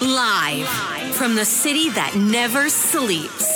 Live from the city that never sleeps.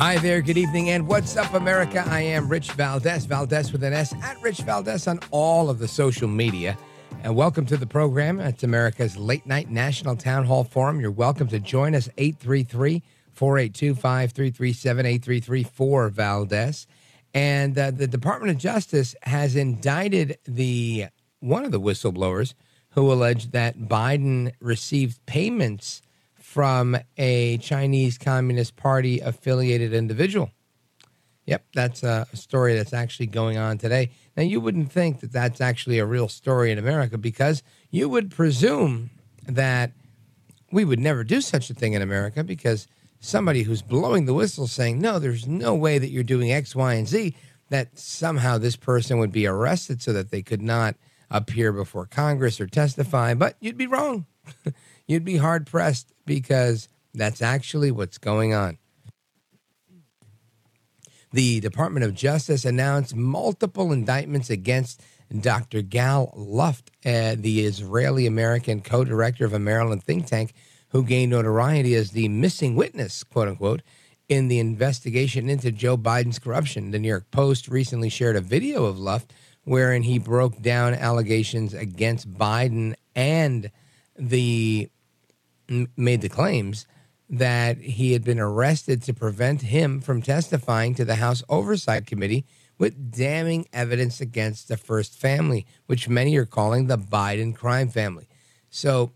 Hi there, good evening, and what's up, America? I am Rich Valdez, Valdez with an S, at Rich Valdez on all of the social media. And welcome to the program. It's America's late night national town hall forum. You're welcome to join us 833 482 5337 833 Valdez. And uh, the Department of Justice has indicted the one of the whistleblowers who alleged that Biden received payments from a Chinese Communist Party affiliated individual. Yep, that's a story that's actually going on today. Now, you wouldn't think that that's actually a real story in America because you would presume that we would never do such a thing in America because somebody who's blowing the whistle saying, no, there's no way that you're doing X, Y, and Z, that somehow this person would be arrested so that they could not appear before Congress or testify. But you'd be wrong. you'd be hard pressed because that's actually what's going on. The Department of Justice announced multiple indictments against Dr. Gal Luft, uh, the Israeli American co director of a Maryland think tank who gained notoriety as the missing witness, quote unquote, in the investigation into Joe Biden's corruption. The New York Post recently shared a video of Luft wherein he broke down allegations against Biden and the made the claims that he had been arrested to prevent him from testifying to the House Oversight Committee with damning evidence against the first family, which many are calling the Biden crime family. So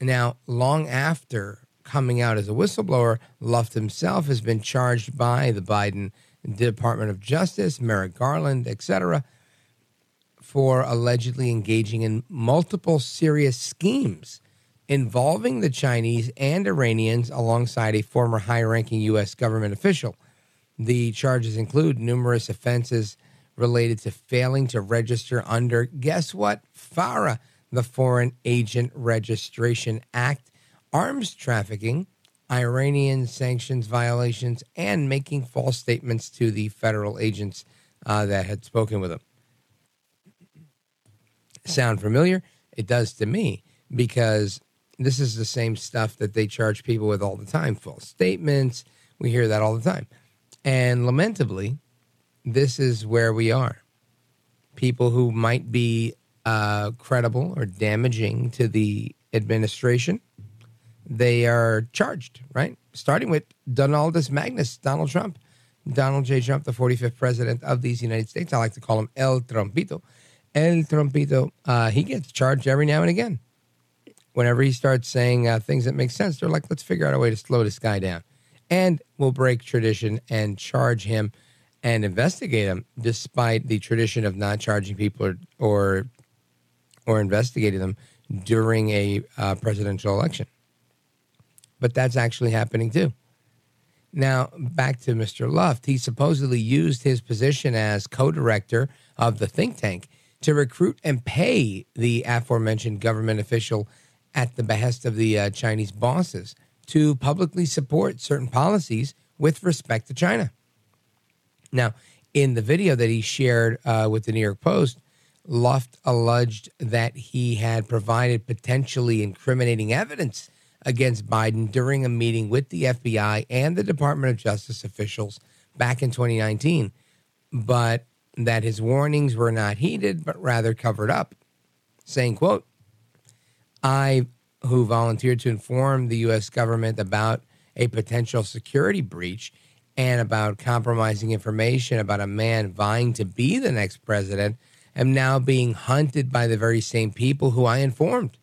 now, long after coming out as a whistleblower, Luft himself has been charged by the Biden Department of Justice, Merrick Garland, etc., for allegedly engaging in multiple serious schemes involving the Chinese and Iranians alongside a former high ranking U.S. government official. The charges include numerous offenses related to failing to register under, guess what? FARA, the Foreign Agent Registration Act, arms trafficking, Iranian sanctions violations, and making false statements to the federal agents uh, that had spoken with him. Sound familiar? It does to me because this is the same stuff that they charge people with all the time false statements. We hear that all the time. And lamentably, this is where we are. People who might be uh, credible or damaging to the administration, they are charged, right? Starting with Donaldus Magnus, Donald Trump. Donald J. Trump, the 45th president of these United States. I like to call him El Trumpito. El Trumpito, uh, he gets charged every now and again whenever he starts saying uh, things that make sense, they're like, let's figure out a way to slow this guy down. And we'll break tradition and charge him and investigate him, despite the tradition of not charging people or or, or investigating them during a uh, presidential election. But that's actually happening too. Now, back to Mr. Luft. He supposedly used his position as co director of the think tank to recruit and pay the aforementioned government official at the behest of the uh, Chinese bosses to publicly support certain policies with respect to China. Now, in the video that he shared uh, with the New York Post, Luft alleged that he had provided potentially incriminating evidence against Biden during a meeting with the FBI and the Department of Justice officials back in 2019, but that his warnings were not heeded, but rather covered up, saying, quote, I, who volunteered to inform the U.S. government about a potential security breach and about compromising information about a man vying to be the next president, am now being hunted by the very same people who I informed.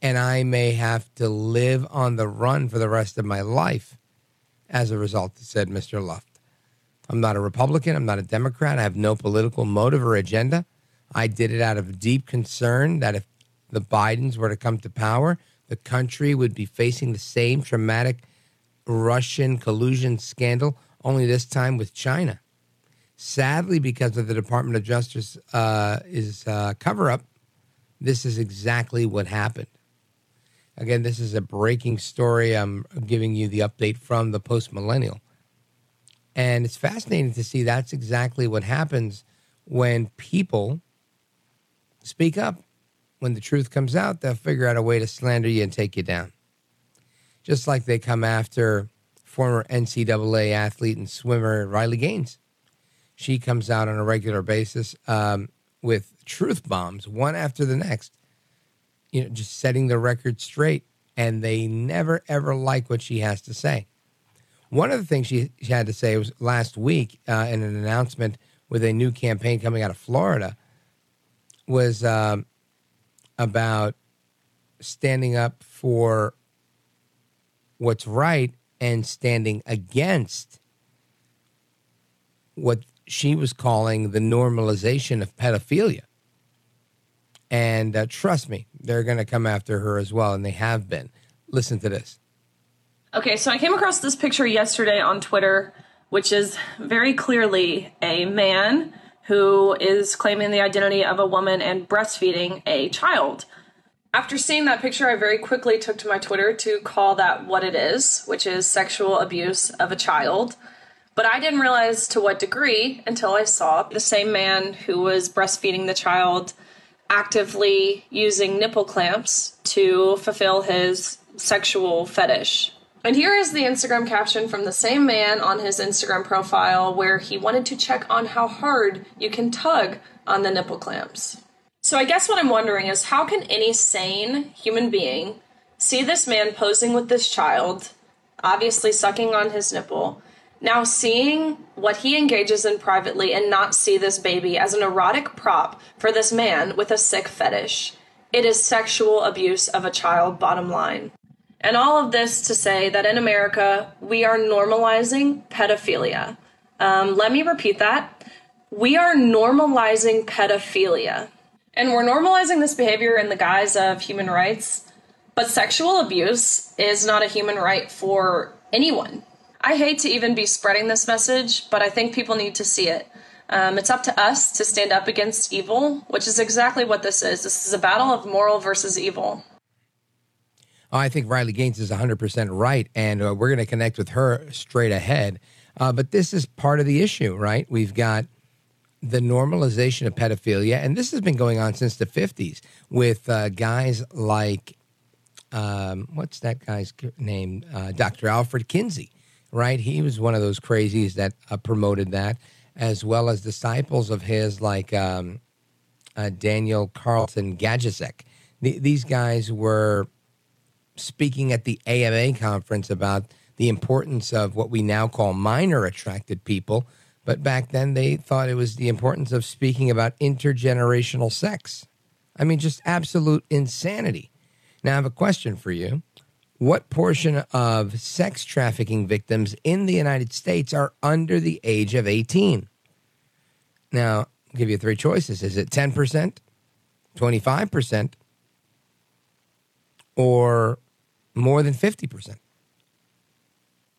And I may have to live on the run for the rest of my life as a result, said Mr. Luft. I'm not a Republican. I'm not a Democrat. I have no political motive or agenda. I did it out of deep concern that if the Bidens were to come to power, the country would be facing the same traumatic Russian collusion scandal, only this time with China. Sadly, because of the Department of Justice uh, is uh, cover up, this is exactly what happened. Again, this is a breaking story. I'm giving you the update from the post millennial. And it's fascinating to see that's exactly what happens when people speak up. When the truth comes out, they'll figure out a way to slander you and take you down. Just like they come after former NCAA athlete and swimmer Riley Gaines. She comes out on a regular basis um, with truth bombs, one after the next, you know, just setting the record straight. And they never, ever like what she has to say. One of the things she, she had to say was last week uh, in an announcement with a new campaign coming out of Florida was um, about standing up for what's right and standing against what she was calling the normalization of pedophilia. And uh, trust me, they're going to come after her as well, and they have been. Listen to this. Okay, so I came across this picture yesterday on Twitter, which is very clearly a man who is claiming the identity of a woman and breastfeeding a child. After seeing that picture, I very quickly took to my Twitter to call that what it is, which is sexual abuse of a child. But I didn't realize to what degree until I saw the same man who was breastfeeding the child actively using nipple clamps to fulfill his sexual fetish. And here is the Instagram caption from the same man on his Instagram profile where he wanted to check on how hard you can tug on the nipple clamps. So I guess what I'm wondering is how can any sane human being see this man posing with this child, obviously sucking on his nipple, now seeing what he engages in privately and not see this baby as an erotic prop for this man with a sick fetish? It is sexual abuse of a child, bottom line. And all of this to say that in America, we are normalizing pedophilia. Um, let me repeat that. We are normalizing pedophilia. And we're normalizing this behavior in the guise of human rights. But sexual abuse is not a human right for anyone. I hate to even be spreading this message, but I think people need to see it. Um, it's up to us to stand up against evil, which is exactly what this is. This is a battle of moral versus evil. I think Riley Gaines is 100% right, and uh, we're going to connect with her straight ahead. Uh, but this is part of the issue, right? We've got the normalization of pedophilia, and this has been going on since the 50s with uh, guys like, um, what's that guy's name? Uh, Dr. Alfred Kinsey, right? He was one of those crazies that uh, promoted that, as well as disciples of his like um, uh, Daniel Carleton Gajdusek. The, these guys were speaking at the AMA conference about the importance of what we now call minor attracted people. But back then, they thought it was the importance of speaking about intergenerational sex. I mean, just absolute insanity. Now, I have a question for you. What portion of sex trafficking victims in the United States are under the age of 18? Now, I'll give you three choices. Is it 10%, 25%, or more than 50%.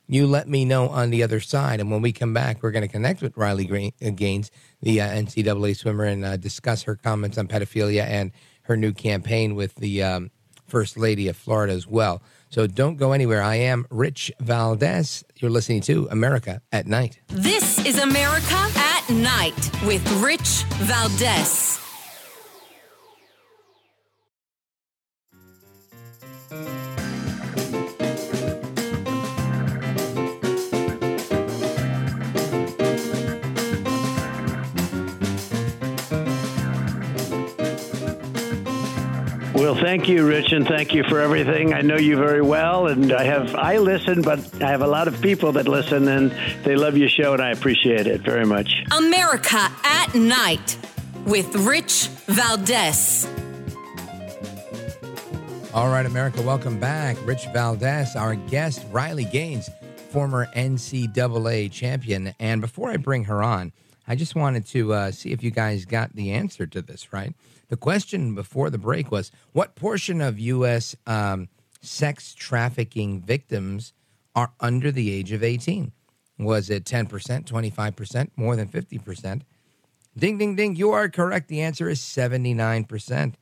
You let me know on the other side. And when we come back, we're going to connect with Riley uh, Gaines, the uh, NCAA swimmer, and uh, discuss her comments on pedophilia and her new campaign with the um, First Lady of Florida as well. So don't go anywhere. I am Rich Valdez. You're listening to America at Night. This is America at Night with Rich Valdez. Well, thank you, Rich, and thank you for everything. I know you very well, and I have I listen, but I have a lot of people that listen, and they love your show, and I appreciate it very much. America at Night with Rich Valdez. All right, America, welcome back. Rich Valdez, our guest, Riley Gaines, former NCAA champion. And before I bring her on, I just wanted to uh, see if you guys got the answer to this, right? The question before the break was what portion of U.S. Um, sex trafficking victims are under the age of 18? Was it 10%, 25%, more than 50%? Ding, ding, ding. You are correct. The answer is 79%.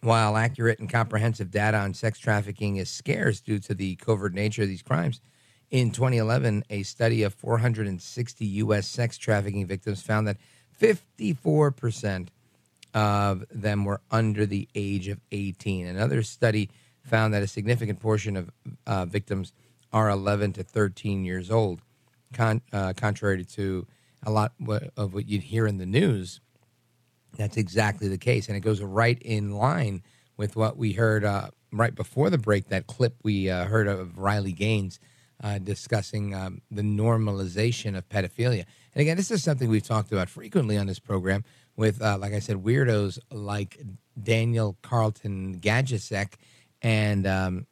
While accurate and comprehensive data on sex trafficking is scarce due to the covert nature of these crimes, in 2011, a study of 460 U.S. sex trafficking victims found that 54% of them were under the age of 18. Another study found that a significant portion of uh, victims are 11 to 13 years old, Con- uh, contrary to a lot of what you'd hear in the news. That's exactly the case, and it goes right in line with what we heard uh, right before the break. That clip we uh, heard of Riley Gaines uh, discussing um, the normalization of pedophilia. And again, this is something we've talked about frequently on this program with, uh, like I said, weirdos like Daniel Carleton Gajdusek and um,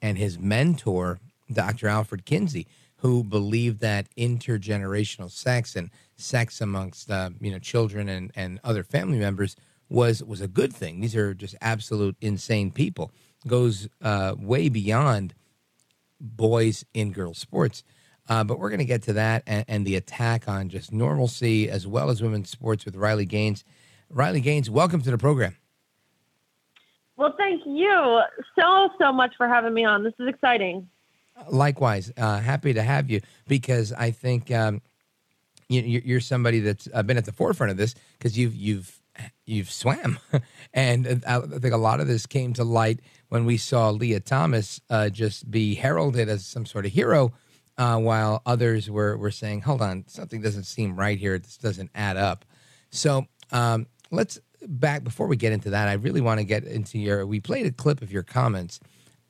and his mentor, Dr. Alfred Kinsey, who believed that intergenerational sex and sex amongst uh, you know children and, and other family members was was a good thing. These are just absolute insane people. Goes uh, way beyond boys in girls sports. Uh, but we're going to get to that and, and, the attack on just normalcy as well as women's sports with Riley Gaines. Riley Gaines, welcome to the program. Well, thank you so, so much for having me on. This is exciting. Likewise, uh, happy to have you because I think um, you, are somebody that's been at the forefront of this because you've you've you've swam, and uh, I think a lot of this came to light when we saw Lia Thomas uh, just be heralded as some sort of hero uh, while others were, were saying, hold on, something doesn't seem right here. This doesn't add up. So um, let's back before we get into that. I really want to get into your. We played a clip of your comments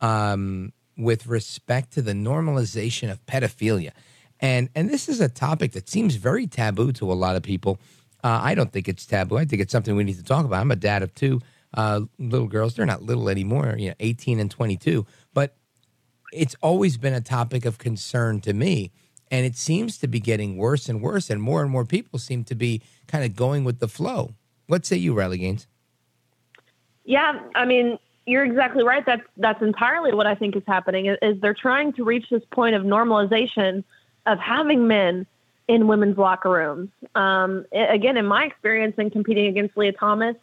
um, with respect to the normalization of pedophilia, and and this is a topic that seems very taboo to a lot of people. Uh, I don't think it's taboo. I think it's something we need to talk about. I'm a dad of two uh, little girls. They're not little anymore, you know, 18 and 22. It's always been a topic of concern to me. And it seems to be getting worse and worse, and more and more people seem to be kind of going with the flow. What say you, Riley Gaines? Yeah, I mean, you're exactly right. That's that's entirely what I think is happening. Is they're trying to reach this point of normalization of having men in women's locker rooms. Um, again, in my experience in competing against Lia Thomas,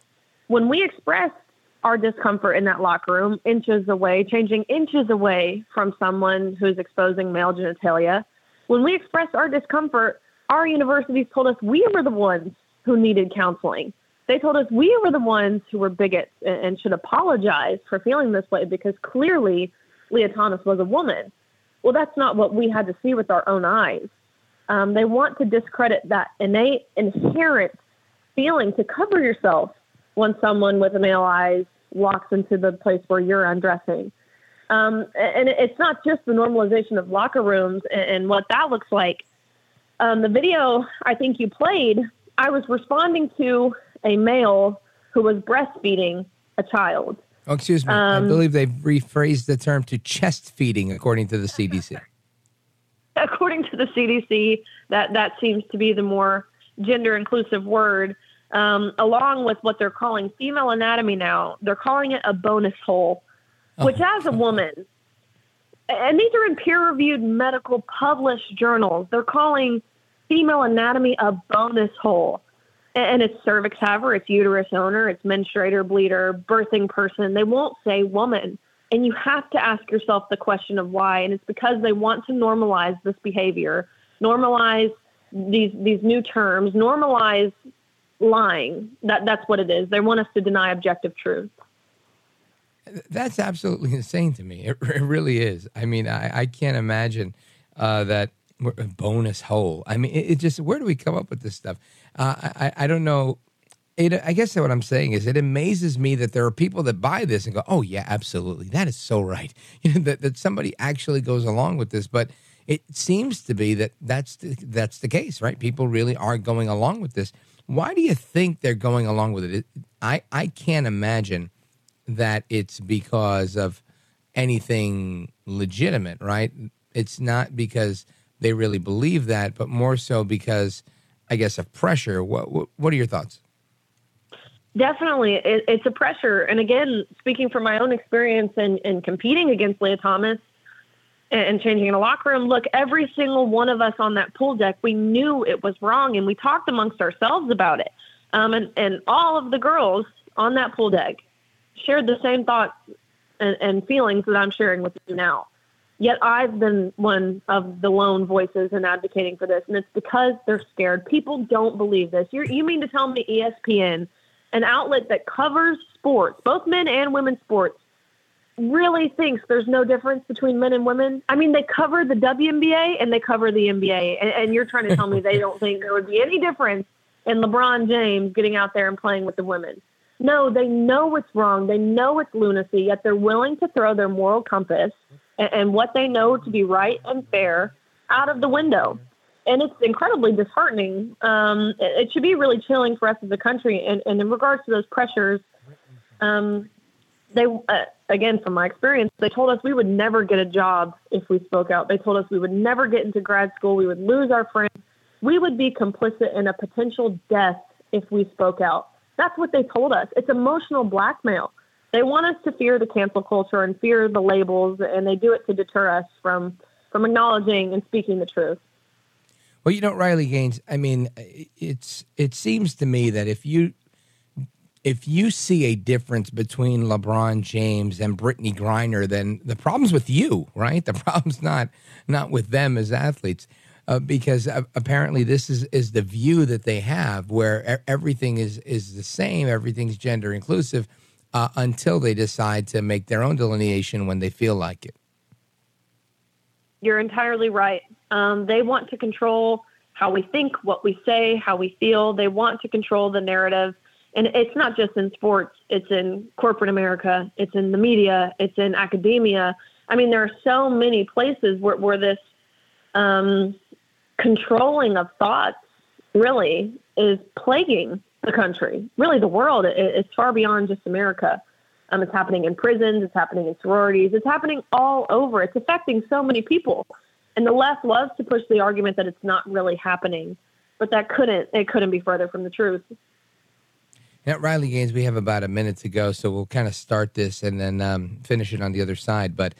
when we expressed our discomfort in that locker room inches away, changing inches away from someone who's exposing male genitalia. When we expressed our discomfort, our universities told us we were the ones who needed counseling. They told us we were the ones who were bigots and, should apologize for feeling this way because clearly Lia Thomas was a woman. Well, that's not what we had to see with our own eyes. Um, they want to discredit that innate, inherent feeling to cover yourself when someone with a male eyes walks into the place where you're undressing. Um, and it's not just the normalization of locker rooms and, what that looks like. Um, the video I think you played, I was responding to a male who was breastfeeding a child. Oh, excuse me. Um, I believe they've rephrased the term to chest feeding, according to the CDC. according to the CDC, that that seems to be the more gender inclusive word um, along with what they're calling female anatomy now. They're calling it a bonus hole, oh. which, as a woman, and these are in peer reviewed medical published journals, they're calling female anatomy a bonus hole. And it's cervix haver, it's uterus owner, it's menstruator, bleeder, birthing person. They won't say woman. And you have to ask yourself the question of why. And it's because they want to normalize this behavior, normalize these these new terms, normalize lying. That that's what it is. They want us to deny objective truth. That's absolutely insane to me. It, it really is. I mean, I, I can't imagine uh, that a bonus hole. I mean, it, it, just where do we come up with this stuff? Uh, I I don't know it, I guess what I'm saying is it amazes me that there are people that buy this and go, "Oh yeah, absolutely, that is so right." You know that that somebody actually goes along with this, but it seems to be that that's the, that's the case, right? People really are going along with this. Why do you think they're going along with it? I I can't imagine that it's because of anything legitimate, right? It's not because they really believe that, but more so because, I guess, of pressure. What what, what are your thoughts? Definitely, it, it's a pressure. And again, speaking from my own experience and, and competing against Lia Thomas and, changing in a locker room, look, every single one of us on that pool deck, we knew it was wrong, and we talked amongst ourselves about it. Um, and and all of the girls on that pool deck shared the same thoughts and, and feelings that I'm sharing with you now. Yet I've been one of the lone voices in advocating for this, and it's because they're scared. People don't believe this. You're, you mean to tell me ESPN, an outlet that covers sports, both men and women's sports, really thinks there's no difference between men and women? I mean, they cover the WNBA and they cover the NBA, and, and you're trying to tell me they don't think there would be any difference in LeBron James getting out there and playing with the women. No, they know what's wrong. They know it's lunacy, yet they're willing to throw their moral compass and, and what they know to be right and fair out of the window. And it's incredibly disheartening. Um, it, it, should be really chilling for us as a country. And, and in regards to those pressures, um, they uh, again from my experience, they told us we would never get a job if we spoke out. They told us we would never get into grad school. We would lose our friends. We would be complicit in a potential death if we spoke out. That's what they told us. It's emotional blackmail they want us to fear the cancel culture and fear the labels, and they do it to deter us from from acknowledging and speaking the truth. Well, you know, Riley Gaines. I mean, it's it seems to me that if you if you see a difference between LeBron James and Brittney Griner, then the problem's with you, right? The problem's not not with them as athletes, uh, because uh, apparently this is is the view that they have, where everything is is the same, everything's gender inclusive uh, until they decide to make their own delineation when they feel like it. You're entirely right. Um, they want to control how we think, what we say, how we feel. They want to control the narrative. And it's not just in sports, it's in corporate America, it's in the media, it's in academia. I mean, there are so many places where, where this um, controlling of thoughts really is plaguing the country, really the world. It, it's far beyond just America. Um, it's happening in prisons, it's happening in sororities, it's happening all over. It's affecting so many people. And the left loves to push the argument that it's not really happening, but that couldn't it couldn't be further from the truth. Now, Riley Gaines, we have about a minute to go, so we'll kind of start this and then um, finish it on the other side. But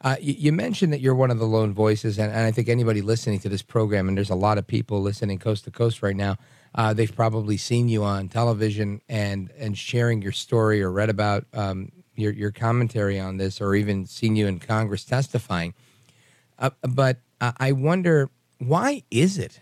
uh, you, you, mentioned that you're one of the lone voices, and, and, I think anybody listening to this program, and there's a lot of people listening coast to coast right now, uh, they've probably seen you on television and and sharing your story or read about um, your your commentary on this, or even seen you in Congress testifying. Uh, but I wonder why is it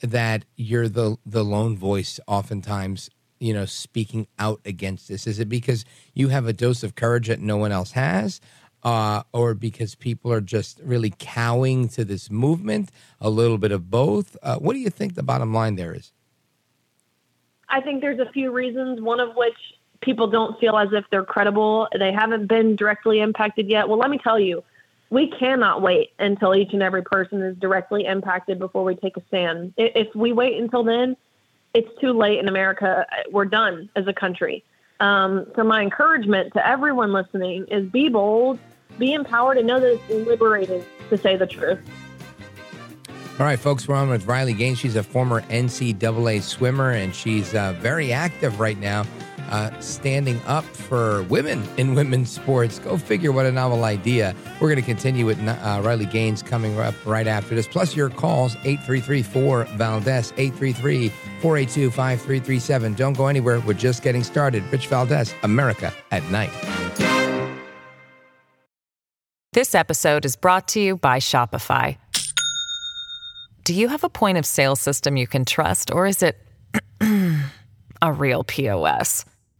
that you're the the lone voice oftentimes you know speaking out against this is it because you have a dose of courage that no one else has uh, or because people are just really cowing to this movement a little bit of both uh, what do you think the bottom line there is I think there's a few reasons, one of which people don't feel as if they're credible. They haven't been directly impacted yet. Well, let me tell you, we cannot wait until each and every person is directly impacted before we take a stand. If we wait until then, it's too late in America. We're done as a country. Um, so, my encouragement to everyone listening is be bold, be empowered, and know that it's liberating to say the truth. All right, folks, we're on with Riley Gaines. She's a former NCAA swimmer, and she's uh, very active right now, uh, standing up for women in women's sports. Go figure what a novel idea. We're going to continue with uh, Riley Gaines coming up right after this. Plus, your calls 833 4 Valdez, 833 482 5337. Don't go anywhere. We're just getting started. Rich Valdez, America at Night. This episode is brought to you by Shopify. Do you have a point of sale system you can trust, or is it a real POS?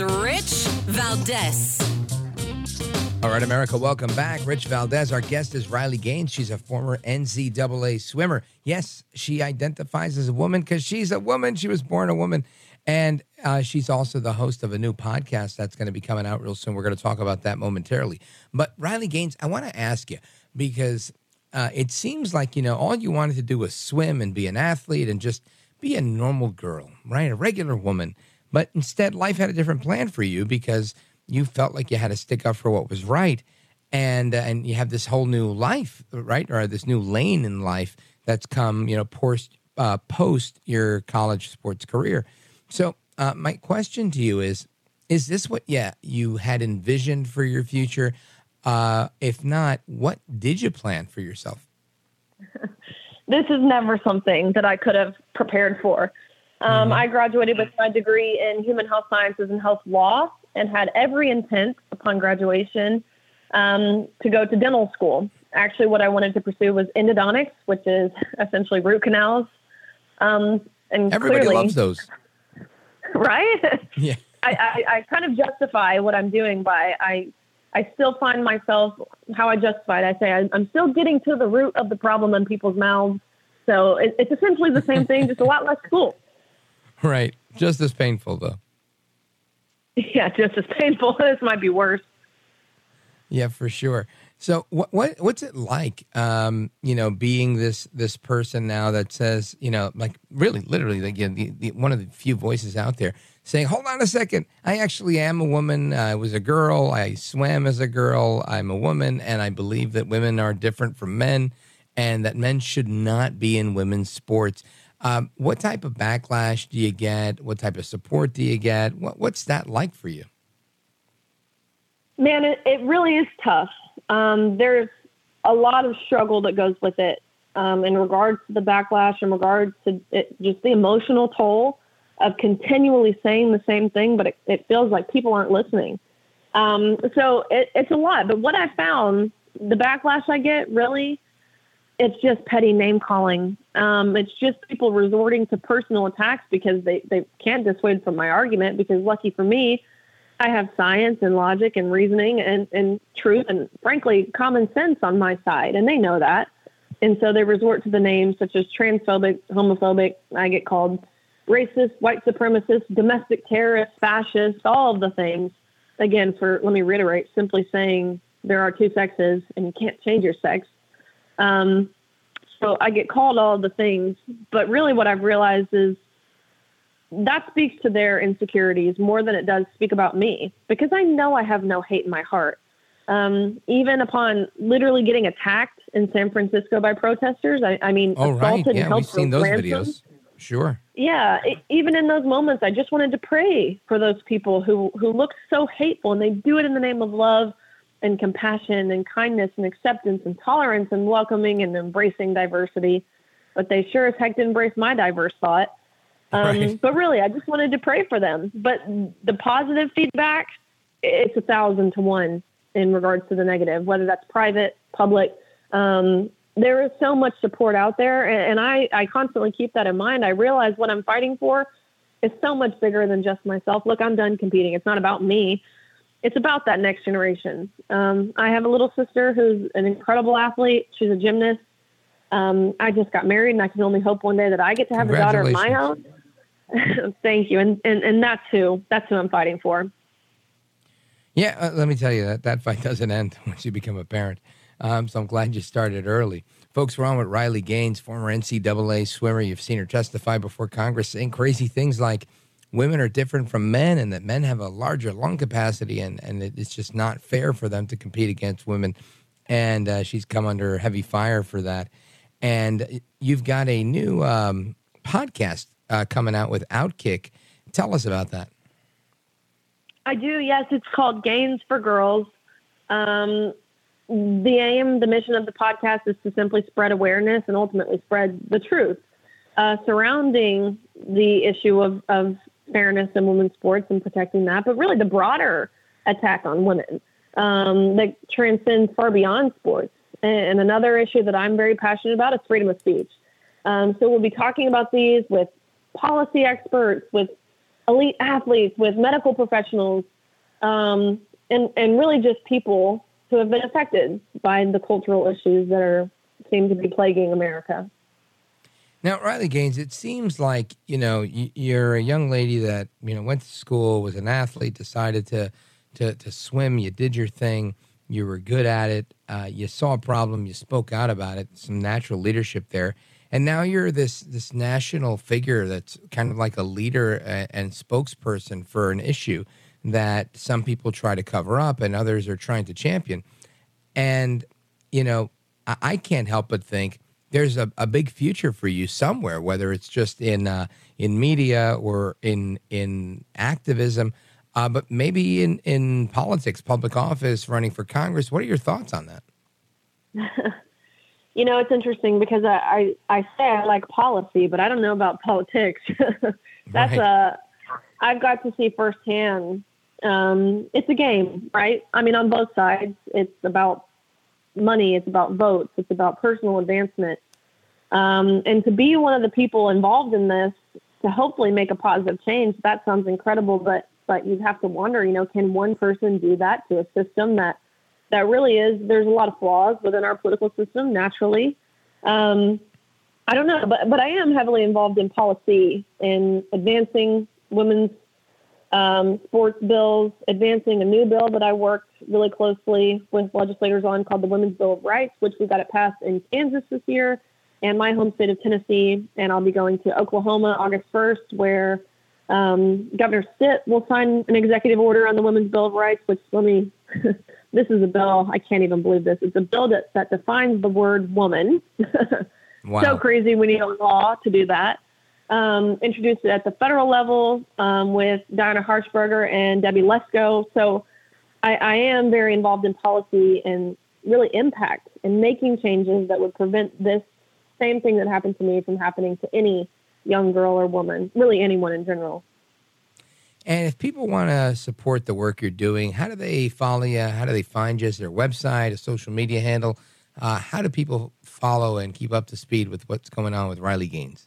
Rich Valdez. All right, America, welcome back. Rich Valdez. Our guest is Riley Gaines. She's a former NCAA swimmer. Yes, she identifies as a woman because she's a woman. She was born a woman. And uh, she's also the host of a new podcast that's going to be coming out real soon. We're going to talk about that momentarily. But Riley Gaines, I want to ask you because uh, it seems like, you know, all you wanted to do was swim and be an athlete and just be a normal girl, right? A regular woman. But instead, life had a different plan for you because you felt like you had to stick up for what was right. And, uh, and you have this whole new life, right? Or this new lane in life that's come, you know, post, uh, post your college sports career. So, uh, my question to you is Is this what, yeah, you had envisioned for your future? Uh, if not, what did you plan for yourself? this is never something that I could have prepared for. Um, I graduated with my degree in human health sciences and health law and had every intent upon graduation um, to go to dental school. Actually, what I wanted to pursue was endodontics, which is essentially root canals. Um, and Everybody clearly, loves those. right? Yeah. I, I, I kind of justify what I'm doing by I I still find myself how I justify it. I say I, I'm still getting to the root of the problem in people's mouths. So it, it's essentially the same thing, just a lot less cool. Right. Just as painful, though. Yeah, just as painful. this might be worse. Yeah, for sure. So what what what's it like um, you know, being this this person now that says, you know, like really literally like you know, the, the, one of the few voices out there saying, "Hold on a second. I actually am a woman. I was a girl. I swam as a girl. I'm a woman and I believe that women are different from men and that men should not be in women's sports." Um, what type of backlash do you get? What type of support do you get? What, what's that like for you? Man, it, it really is tough. Um, there's a lot of struggle that goes with it um, in regards to the backlash, in regards to it, just the emotional toll of continually saying the same thing, but it, it feels like people aren't listening. Um, so it, it's a lot. But what I found, the backlash I get really, it's just petty name calling. Um, it's just people resorting to personal attacks because they, they can't dissuade from my argument. Because lucky for me, I have science and logic and reasoning and, and truth and frankly common sense on my side, and they know that. And so they resort to the names such as transphobic, homophobic. I get called racist, white supremacist, domestic terrorist, fascist, all of the things. Again, for let me reiterate, simply saying there are two sexes and you can't change your sex. Um, so I get called all the things, but really what I've realized is that speaks to their insecurities more than it does speak about me because I know I have no hate in my heart. Um, even upon literally getting attacked in San Francisco by protesters, I, I mean, Oh, assaulted right. and Yeah, held we've seen those ransom. videos. Sure. Yeah, e- even in those moments, I just wanted to pray for those people who who look so hateful, and they do it in the name of love and compassion and kindness and acceptance and tolerance and welcoming and embracing diversity. But they sure as heck didn't embrace my diverse thought. Um, Right. But really, I just wanted to pray for them. But the positive feedback, it's a thousand to one in regards to the negative, whether that's private, public. Um, there is so much support out there, and, and I, I constantly keep that in mind. I realize what I'm fighting for is so much bigger than just myself. Look, I'm done competing. It's not about me. It's about that next generation. Um, I have a little sister who's an incredible athlete. She's a gymnast. Um, I just got married, and I can only hope one day that I get to have a daughter of my own. Thank you, and, and and that's who that's who I'm fighting for. Yeah, uh, let me tell you that that fight doesn't end once you become a parent. Um, so I'm glad you started early. Folks, we're on with Riley Gaines, former NCAA swimmer. You've seen her testify before Congress saying crazy things like women are different from men and that men have a larger lung capacity and, and it's just not fair for them to compete against women. And uh, she's come under heavy fire for that. And you've got a new um, podcast uh, coming out with Outkick. Tell us about that. I do, yes. It's called Gaines for Girls. Um, the aim, the mission of the podcast is to simply spread awareness and ultimately spread the truth uh, surrounding the issue of, of fairness in women's sports and protecting that, but really the broader attack on women um, that transcends far beyond sports. And, another issue that I'm very passionate about is freedom of speech. Um, so we'll be talking about these with policy experts, with elite athletes, with medical professionals, um, and, and really just people who have been affected by the cultural issues that are seem to be plaguing America. Now, Riley Gaines, it seems like you know you're a young lady that you know went to school, was an athlete, decided to to to swim. You did your thing. You were good at it. Uh, you saw a problem. You spoke out about it. Some natural leadership there, and now you're this this national figure that's kind of like a leader and, and spokesperson for an issue that some people try to cover up and others are trying to champion. And you know, I, I can't help but think there's a, a big future for you somewhere, whether it's just in uh, in media or in in activism, uh, but maybe in in politics, public office, running for Congress. What are your thoughts on that? you know, it's interesting because I, I, I say I like policy, but I don't know about politics. That's right. a I've got to see firsthand. Um, it's a game, right? I mean, on both sides, it's about money, it's about votes, it's about personal advancement. Um, and to be one of the people involved in this to hopefully make a positive change, that sounds incredible. But but you have to wonder, you know, can one person do that to a system that that really is? There's a lot of flaws within our political system naturally. Um, I don't know, but but I am heavily involved in policy in advancing women's um, sports bills, advancing a new bill that I worked really closely with legislators on called the Women's Bill of Rights, which we got it passed in Kansas this year and my home state of Tennessee. And I'll be going to Oklahoma August 1st, where um, Governor Stitt will sign an executive order on the Women's Bill of Rights, which let me, this is a bill, I can't even believe this. It's a bill that, that defines the word woman. wow. So crazy we need a law to do that. Um, introduced it at the federal level um, with Diana Harshbarger and Debbie Lesko. So I, I am very involved in policy and really impact and making changes that would prevent this same thing that happened to me from happening to any young girl or woman, really anyone in general. And if people want to support the work you're doing, how do they follow you? How do they find you? Is there a website, a social media handle? Uh, how do people follow and keep up to speed with what's going on with Riley Gaines?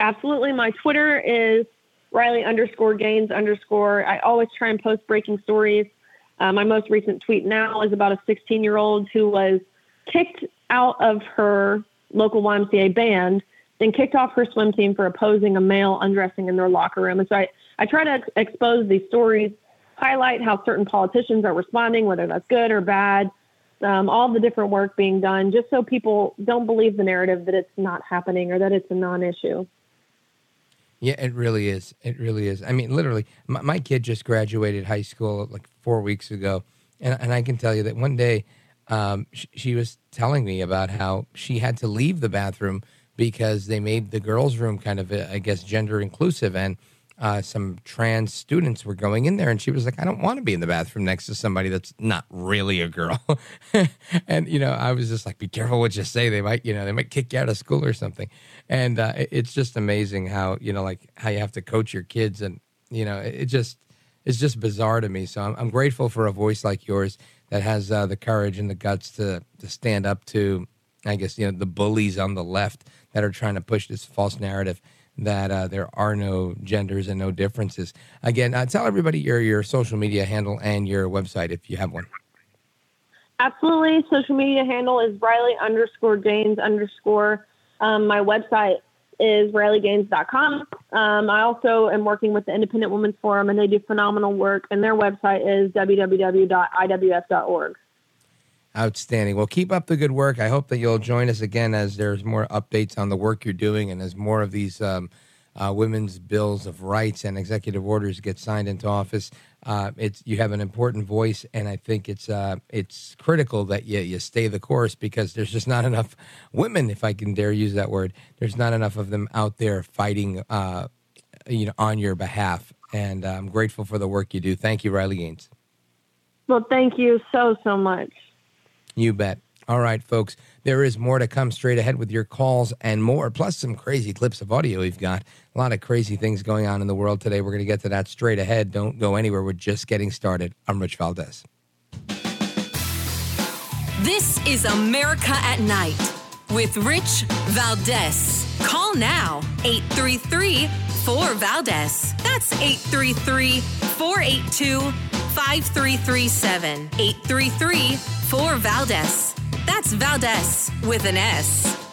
Absolutely. My Twitter is Riley underscore Gaines underscore. I always try and post breaking stories. Uh, my most recent tweet now is about a 16 year old who was kicked out of her local YMCA band, then kicked off her swim team for opposing a male undressing in their locker room. And so I, I try to ex- expose these stories, highlight how certain politicians are responding, whether that's good or bad, um, all the different work being done, just so people don't believe the narrative that it's not happening or that it's a non issue. Yeah, it really is. It really is. I mean, literally, my, my kid just graduated high school like four weeks ago. And, and I can tell you that one day um, she, was telling me about how she had to leave the bathroom because they made the girls' room kind of, uh, I guess, gender inclusive, and uh, some trans students were going in there, and she was like, "I don't want to be in the bathroom next to somebody that's not really a girl." and you know, I was just like, "Be careful what you say; they might, you know, they might kick you out of school or something." And uh, it's just amazing how you know, like how you have to coach your kids, and you know, it just it's just bizarre to me. So I'm, I'm grateful for a voice like yours that has uh, the courage and the guts to to stand up to, I guess you know, the bullies on the left that are trying to push this false narrative that uh, there are no genders and no differences. Again, uh, tell everybody your your social media handle and your website if you have one. Absolutely, social media handle is Riley underscore Gaines underscore. Um, my website is RileyGaines.com. Um, I also am working with the Independent Women's Forum, and they do phenomenal work. And their website is www.iwf.org. Outstanding. Well, keep up the good work. I hope that you'll join us again as there's more updates on the work you're doing and as more of these um, uh, women's bills of rights and executive orders get signed into office. Uh, it's you have an important voice, and I think it's uh, it's critical that you you stay the course because there's just not enough women, if I can dare use that word. There's not enough of them out there fighting, uh, you know, on your behalf. And I'm grateful for the work you do. Thank you, Riley Gaines. Well, thank you so so much. You bet. All right, folks. There is more to come straight ahead with your calls and more, plus some crazy clips of audio we've got. A lot of crazy things going on in the world today. We're going to get to that straight ahead. Don't go anywhere. We're just getting started. I'm Rich Valdez. This is America at Night with Rich Valdez. Call now 833 4 Valdez. That's 833 482 5337. 833 4 Valdez. That's Valdez with an S.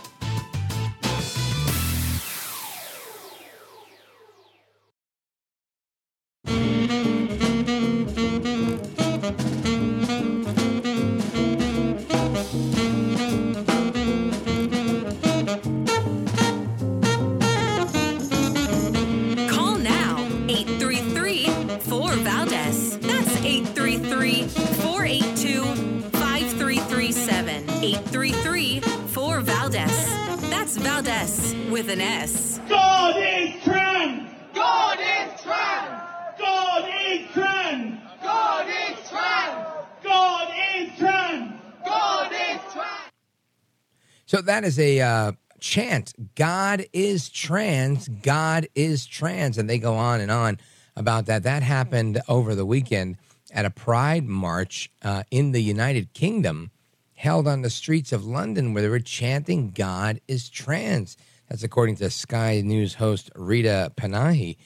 So that is a uh, chant. God is trans. God is trans. And they go on and on about that. That happened over the weekend at a pride march uh, in the United Kingdom held on the streets of London where they were chanting, God is trans. That's according to Sky News host Rita Panahi.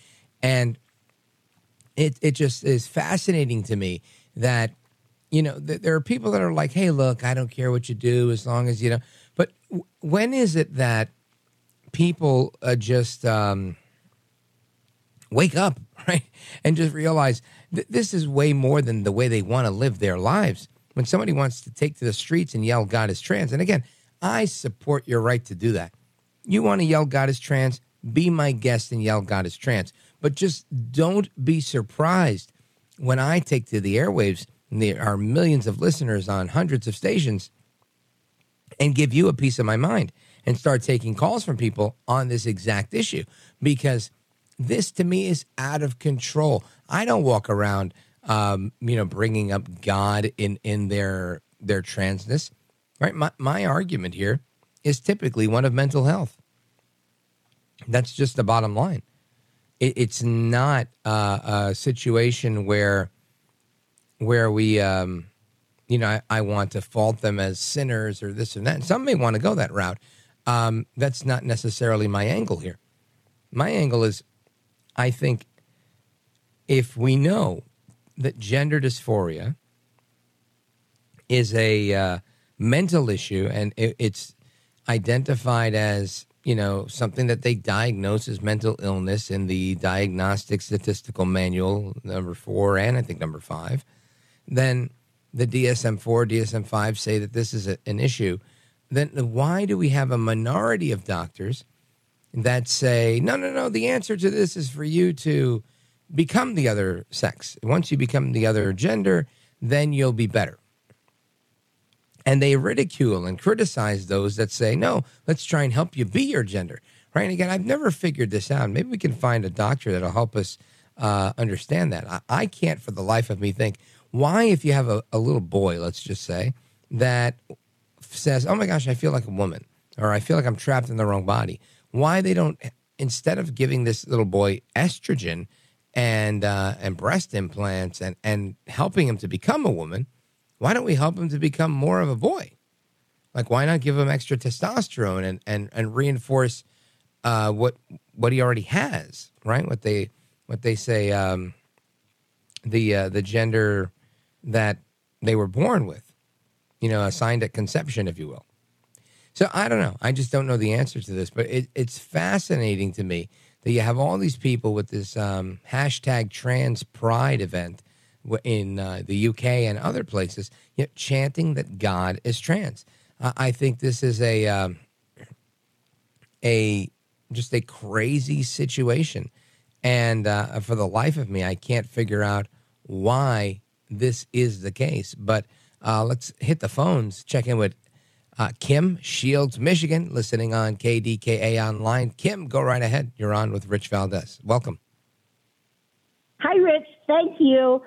And it, it just is fascinating to me that, you know, th- there are people that are like, hey, look, I don't care what you do as long as, you know, when is it that people uh, just um, wake up, right? And just realize that this is way more than the way they want to live their lives. When somebody wants to take to the streets and yell, God is trans, and again, I support your right to do that. You want to yell, God is trans, be my guest and yell, God is trans. But just don't be surprised when I take to the airwaves, and there are millions of listeners on hundreds of stations, and give you a piece of my mind and start taking calls from people on this exact issue because this to me is out of control. I don't walk around, um, you know, bringing up God in in their their transness, right? My my argument here is typically one of mental health. That's just the bottom line. It, it's not uh, a situation where where we, um, you know, I, I want to fault them as sinners or this and that. And some may want to go that route. Um, that's not necessarily my angle here. My angle is, I think, if we know that gender dysphoria is a uh, mental issue and it, it's identified as you know something that they diagnose as mental illness in the diagnostic statistical manual number four and i think number five then the dsm-4 dsm-5 say that this is a, an issue then why do we have a minority of doctors that say no no no the answer to this is for you to become the other sex once you become the other gender then you'll be better and they ridicule and criticize those that say, no, let's try and help you be your gender. Right. And again, I've never figured this out. Maybe we can find a doctor that'll help us uh, understand that. I, I, can't for the life of me think why, if you have a, a little boy, let's just say, that says, oh my gosh, I feel like a woman, or I feel like I'm trapped in the wrong body, why they don't, instead of giving this little boy estrogen and, uh, and breast implants and, and helping him to become a woman, why don't we help him to become more of a boy? Like, why not give him extra testosterone and and and reinforce uh, what what he already has, right? What they what they say um, the uh, the gender that they were born with, you know, assigned at conception, if you will. So I don't know. I just don't know the answer to this, but it, it's fascinating to me that you have all these people with this um, hashtag trans pride event in uh, the UK and other places, yet chanting that God is trans. Uh, I think this is a um, a just a crazy situation, and uh, for the life of me, I can't figure out why this is the case. But uh, let's hit the phones. Check in with uh, Kim Shields, Michigan, listening on KDKA online. Kim, go right ahead. You're on with Rich Valdez. Welcome. Hi, Rich. Thank you.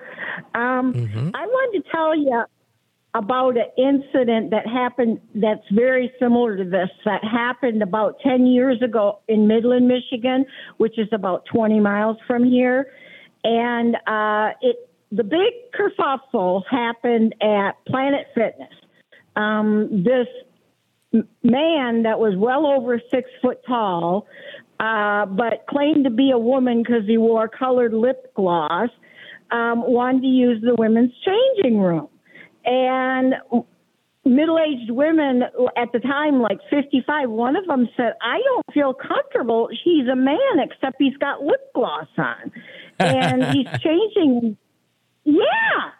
Um, Mhm. I wanted to tell you about an incident that happened that's very similar to this that happened about 10 years ago in Midland, Michigan, which is about 20 miles from here. And uh, it the big kerfuffle happened at Planet Fitness. Um, this man that was well over six foot tall, uh, but claimed to be a woman because he wore colored lip gloss, um, wanted to use the women's changing room. And middle aged women at the time, like 55, one of them said, I don't feel comfortable. He's a man, except he's got lip gloss on. And he's changing. Yeah.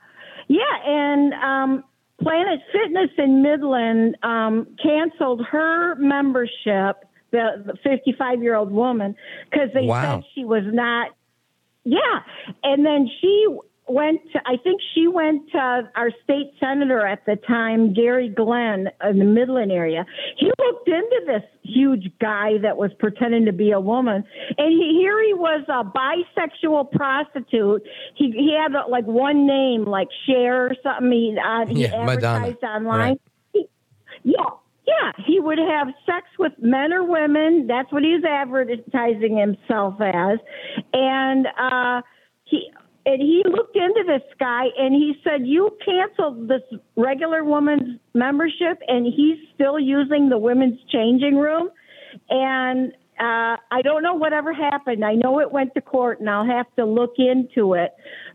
Yeah. And um, Planet Fitness in Midland um, canceled her membership, the 55 year old woman, because they Wow. said she was not yeah. And then she went to, I think she went to our state senator at the time, Gary Glenn, in the Midland area. He looked into this huge guy that was pretending to be a woman. And he, here he was a bisexual prostitute. He, he had like one name, like Cher or something. He, uh, he Yeah, Madonna. advertised online. Right. He- yeah. Yeah, he would have sex with men or women. That's what he's advertising himself as. And uh he and he looked into this guy and he said, You canceled this regular woman's membership and he's still using the women's changing room. And uh, I don't know whatever happened. I know it went to court and I'll have to look into it.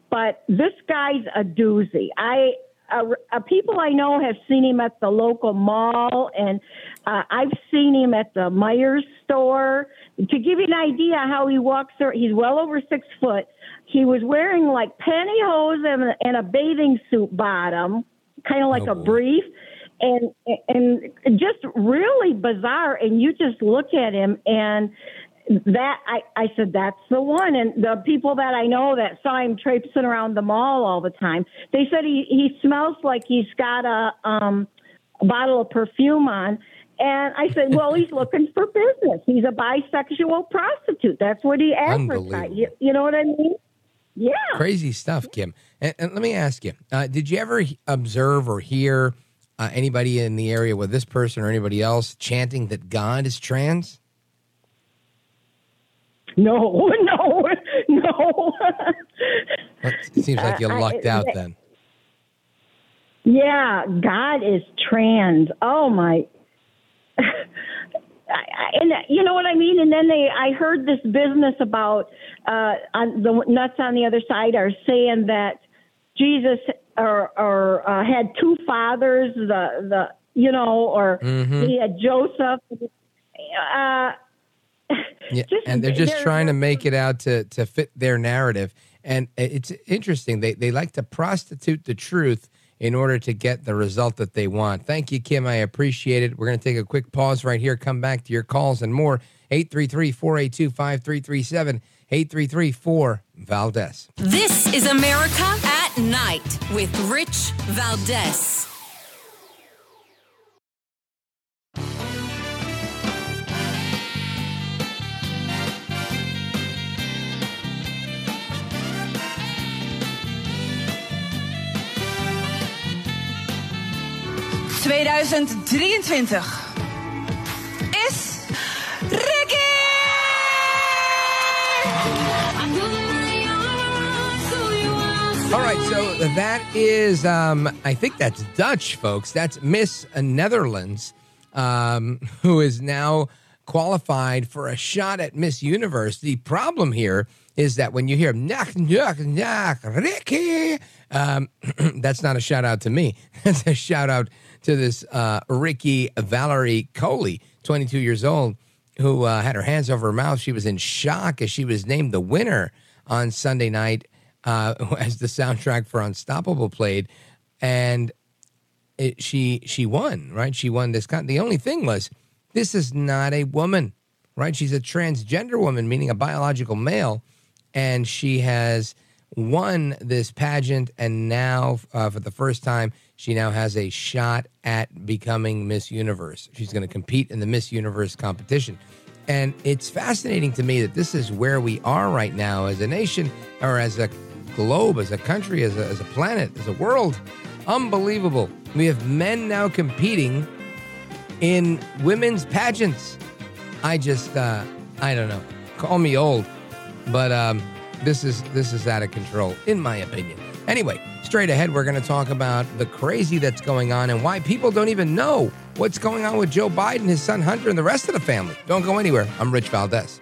But this guy's a doozy. I uh, people I know have seen him at the local mall, and uh, I've seen him at the Meijer's store. To give you an idea how he walks, he's well over six foot. He was wearing like pantyhose and, and a bathing suit bottom, kind of like Oh, a brief, and and just really bizarre. And you just look at him and that I, I said that's the one. And the people that I know that saw him traipsing around the mall all the time they said he he smells like he's got a um a bottle of perfume on. And I said well he's looking for business. He's a bisexual prostitute. That's what he advertised. You, you know what I mean yeah Crazy stuff, Kim. And, and let me ask you: uh, Did you ever observe or hear uh, anybody in the area with this person or anybody else chanting that God is trans? no no no Well, It seems like you Uh, I- lucked out then. Yeah, God is trans. Oh my. I, and you know what I mean. And then they, I heard this business about uh, on the nuts on the other side are saying that Jesus or or uh, had two fathers. The the you know, or Mhm. he had Joseph. Uh, Yeah, just- and they're just they're- trying to make it out to to fit their narrative. And it's interesting. They they like to prostitute the truth in order to get the result that they want. Thank you, Kim. I appreciate it. We're going to take a quick pause right here. Come back to your calls and more. 833-482-5337. 833-4 Valdez. This is America at Night with Rich Valdez. 2023 is Rikkie! All right, so that is, um, I think that's Dutch, folks. That's Miss Netherlands, um, who is now qualified for a shot at Miss Universe. The problem here is that when you hear knock, knock, knock, Rikkie, um, that's not a shout out to me. That's a shout out to this uh, Rikkie Valerie Kollé, 22 years old. who uh, had her hands over her mouth. She was in shock as she was named the winner on Sunday night uh, as the soundtrack for Unstoppable played, and it, she she won. Right, she won this. Con- the only thing was, this is not a woman. Right, she's a transgender woman, meaning a biological male, and she has won this pageant, and now uh, for the first time, she now has a shot at becoming Miss Universe. She's going to compete in the Miss Universe competition. And it's fascinating to me that this is where we are right now as a nation or as a globe, as a country, as a, as a planet, as a world. Unbelievable. We have men now competing in women's pageants. I just, uh, I don't know. Call me old, but um, this is this is out of control, in my opinion. Anyway, straight ahead, we're going to talk about the crazy that's going on and why people don't even know what's going on with Joe Biden, his son Hunter, and the rest of the family. Don't go anywhere. I'm Rich Valdez.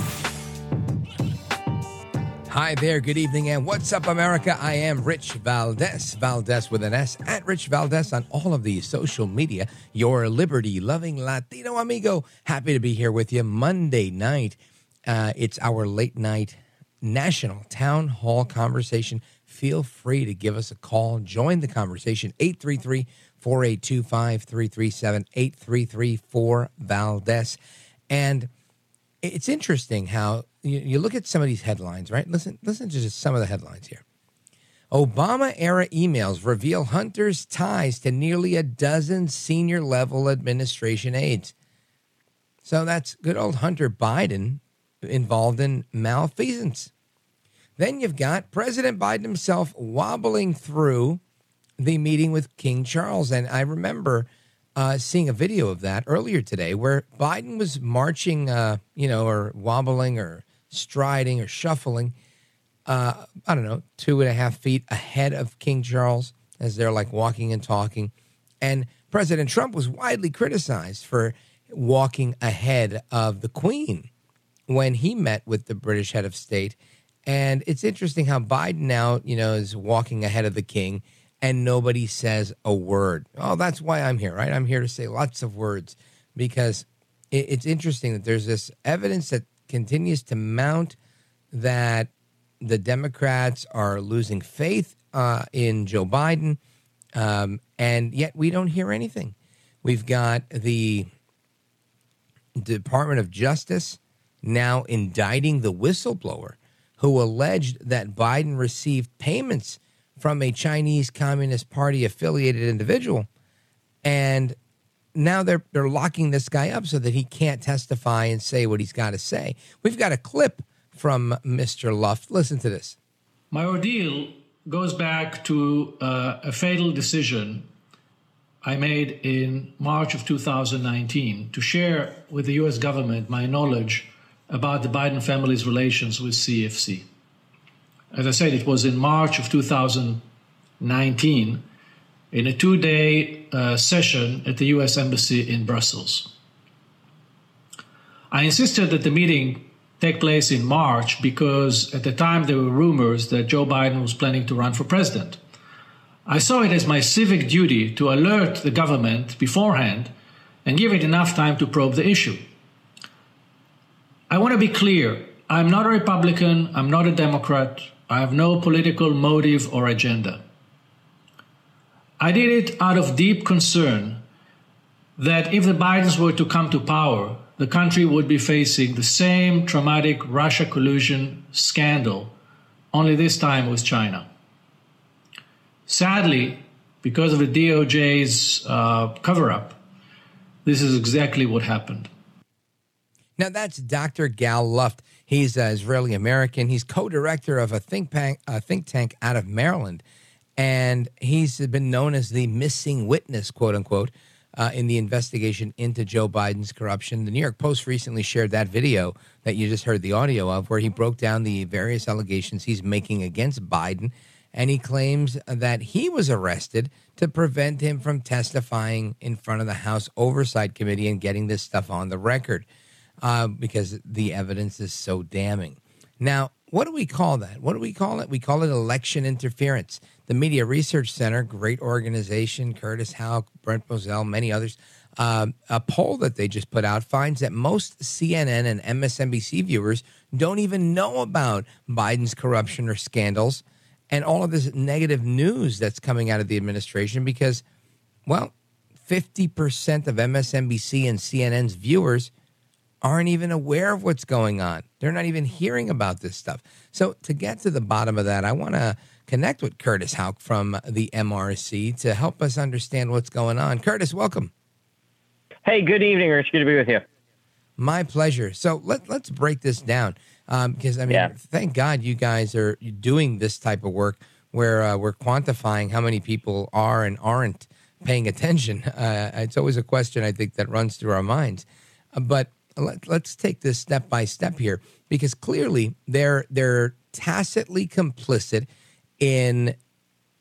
Hi there, good evening, and what's up, America? I am Rich Valdez, Valdez with an S, at Rich Valdez on all of the social media. Your liberty loving Latino amigo. Happy to be here with you Monday night. Uh, it's our late night national town hall conversation. Feel free to give us a call, join the conversation 833 482 5337 833 4 Valdez. And it's interesting how you, you look at some of these headlines, right? Listen, listen to just some of the headlines here. Obama era emails reveal Hunter's ties to nearly a dozen senior level administration aides. So that's good old Hunter Biden involved in malfeasance. Then you've got President Biden himself wobbling through the meeting with King Charles. And I remember uh, seeing a video of that earlier today where Biden was marching, uh, you know, or wobbling or striding or shuffling, uh, I don't know, two and a half feet ahead of King Charles as they're like walking and talking. And President Trump was widely criticized for walking ahead of the Queen when he met with the British head of state. And it's interesting how Biden now, you know, is walking ahead of the king and nobody says a word. Oh, that's why I'm here, right? I'm here to say lots of words because it's interesting that there's this evidence that continues to mount that the Democrats are losing faith uh, in Joe Biden, um, and yet we don't hear anything. We've got the Department of Justice now indicting the whistleblower who alleged that Biden received payments from a Chinese Communist Party affiliated individual. And now they're they're locking this guy up so that he can't testify and say what he's got to say. We've got a clip from Mr. Luft. Listen to this. My ordeal goes back to uh, a fatal decision I made in March of 2019 to share with the US government my knowledge about the Biden family's relations with CEFC. As I said, it was in March of 2019 in a two day uh, session at the US Embassy in Brussels. I insisted that the meeting take place in March because at the time there were rumors that Joe Biden was planning to run for president. I saw it as my civic duty to alert the government beforehand and give it enough time to probe the issue. I want to be clear. I'm not a Republican. I'm not a Democrat. I have no political motive or agenda. I did it out of deep concern that if the Bidens were to come to power, the country would be facing the same traumatic Russia collusion scandal, only this time with China. Sadly, because of the DOJ's uh, cover up, this is exactly what happened. Now, that's Dr. Gal Luft. He's an Israeli American. He's co director of a think, a think tank out of Maryland. And he's been known as the missing witness, quote unquote, uh, in the investigation into Joe Biden's corruption. The New York Post recently shared that video that you just heard the audio of, where he broke down the various allegations he's making against Biden. And he claims that he was arrested to prevent him from testifying in front of the House Oversight Committee and getting this stuff on the record uh, because the evidence is so damning. Now, what do we call that? What do we call it? We call it election interference. The Media Research Center, great organization, Curtis Houck, Brent Bozell, many others, uh, a poll that they just put out finds that most CNN and MSNBC viewers don't even know about Biden's corruption or scandals and all of this negative news that's coming out of the administration because, well, 50% of MSNBC and CNN's viewers aren't even aware of what's going on. They're not even hearing about this stuff. So, to get to the bottom of that, I want to connect with Curtis Houck from the MRC to help us understand what's going on. Curtis, welcome. Hey, good evening, Rich. Good to be with you. My pleasure. So, let, let's break this down um, because, I mean, yeah. thank God you guys are doing this type of work where uh, we're quantifying how many people are and aren't paying attention. Uh, it's always a question I think that runs through our minds. But let, us take this step by step here because clearly they're they're tacitly complicit in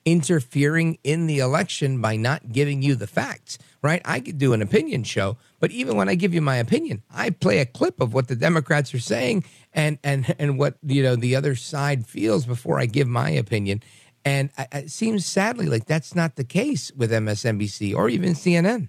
interfering in the election by not giving you the facts right? I could do an opinion show but even when i give you my opinion i play a clip of what the democrats are saying and and and what you know the other side feels before i give my opinion. And it seems sadly like that's not the case with msnbc or even cnn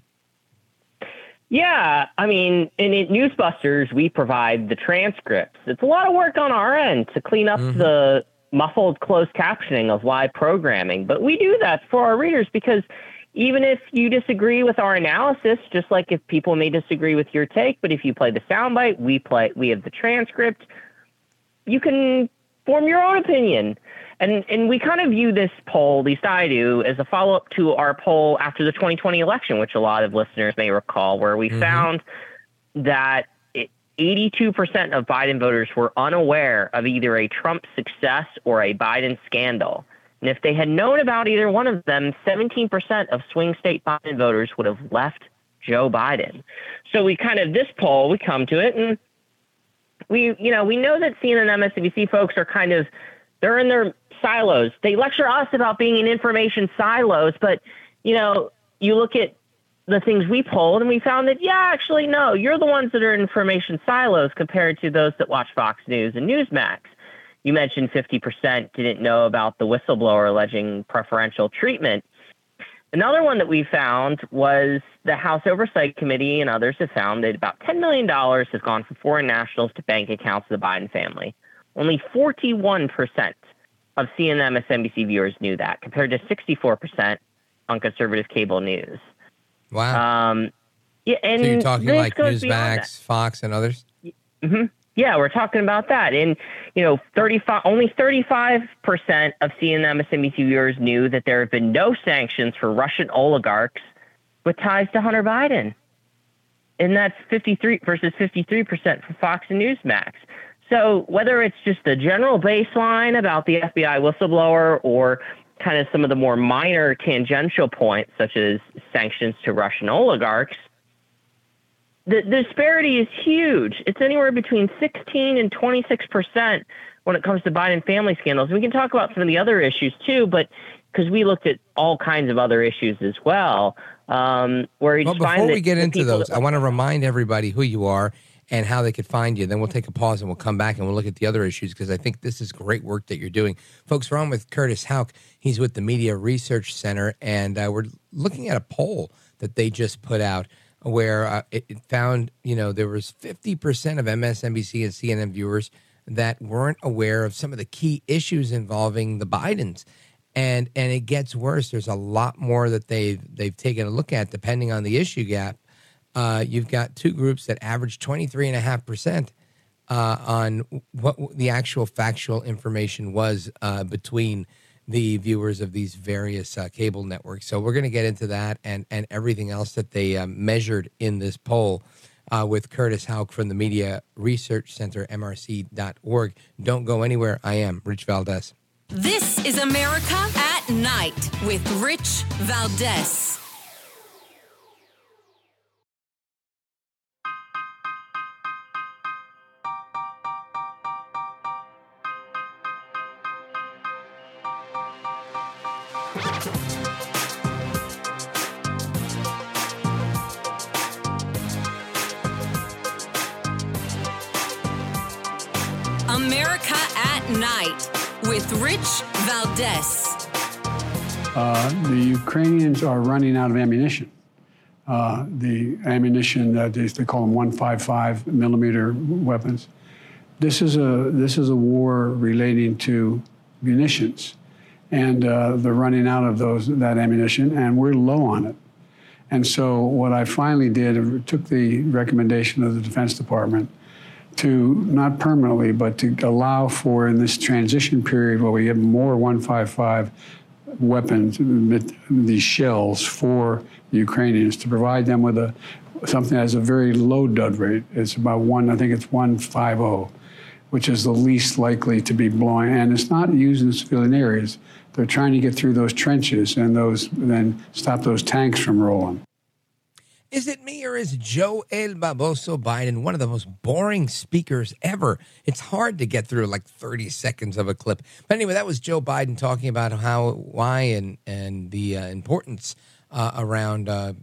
yeah, I mean, in it, Newsbusters, we provide the transcripts. It's a lot of work on our end to clean up mm-hmm. the muffled closed captioning of live programming, but we do that for our readers because even if you disagree with our analysis, just like if people may disagree with your take, but if you play the soundbite, we play, we have the transcript. You can form your own opinion. And and we kind of view this poll, at least I do, as a follow up to our poll after the 2020 election, which a lot of listeners may recall, where we mm-hmm. found that 82% of Biden voters were unaware of either a Trump success or a Biden scandal. And if they had known about either one of them, 17% of swing state Biden voters would have left Joe Biden. So we kind of, this poll, we come to it and we, you know, we know that CNN and MSNBC folks are kind of, they're in their silos. They lecture us about being in information silos, but you know, you look at the things we polled and we found that yeah, actually no, you're the ones that are in information silos compared to those that watch Fox News and Newsmax. You mentioned 50% didn't know about the whistleblower alleging preferential treatment. Another one that we found was the House Oversight Committee and others have found that about $10 million has gone from foreign nationals to bank accounts of the Biden family. Only 41% of CNN MSNBC viewers knew that, compared to 64% on conservative cable news. Wow. Um, yeah, and so you're talking like Newsmax, Fox, and others. Mm-hmm. Yeah, we're talking about that. And you know, 35 only 35 percent of CNN MSNBC viewers knew that there have been no sanctions for Russian oligarchs with ties to Hunter Biden, and that's 53 versus 53 percent for Fox and Newsmax. So whether it's just the general baseline about the FBI whistleblower or kind of some of the more minor tangential points, such as sanctions to Russian oligarchs, the, the disparity is huge. It's anywhere between 16 and 26 percent when it comes to Biden family scandals. We can talk about some of the other issues too, but because we looked at all kinds of other issues as well. Um, where well, before we get into those, I want to remind everybody who you are and how they could find you. Then we'll take a pause and we'll come back and we'll look at the other issues because I think this is great work that you're doing. Folks, we're on with Curtis Houck. He's with the Media Research Center, and uh, we're looking at a poll that they just put out where uh, it, it found you know there was 50% of MSNBC and CNN viewers that weren't aware of some of the key issues involving the Bidens. And and it gets worse. There's a lot more that they've they've taken a look at depending on the issue gap. Uh, you've got two groups that average 23.5% uh, on what the actual factual information was uh, between the viewers of these various uh, cable networks. So we're going to get into that and, and everything else that they uh, measured in this poll with Curtis Houck from the Media Research Center, MRC.org. Don't go anywhere. I am Rich Valdez. This is America at Night with Rich Valdez. At Night with Rich Valdez. Uh, the Ukrainians are running out of ammunition. Uh, the ammunition that is, they call them 155 millimeter weapons. This is a this is a war relating to munitions, and uh, they're running out of those that ammunition, and we're low on it. And so what I finally did, took the recommendation of the Defense Department to not permanently, but to allow for in this transition period where we have more 155 weapons, these shells for the Ukrainians, to provide them with a something that has a very low dud rate. It's about one, I think it's 150, which is the least likely to be blowing. And it's not used in civilian areas. They're trying to get through those trenches and those then stop those tanks from rolling. Is it me or is Joe El Baboso Biden one of the most boring speakers ever? It's hard to get through like 30 seconds of a clip. But anyway, that was Joe Biden talking about how, why, and, and the uh, importance uh, around uh,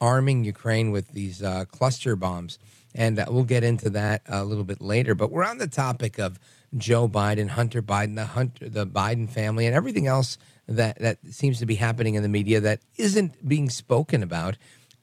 arming Ukraine with these uh, cluster bombs. And uh, we'll get into that a little bit later. But we're on the topic of Joe Biden, Hunter Biden, the Hunter, the Biden family, and everything else that, that seems to be happening in the media that isn't being spoken about.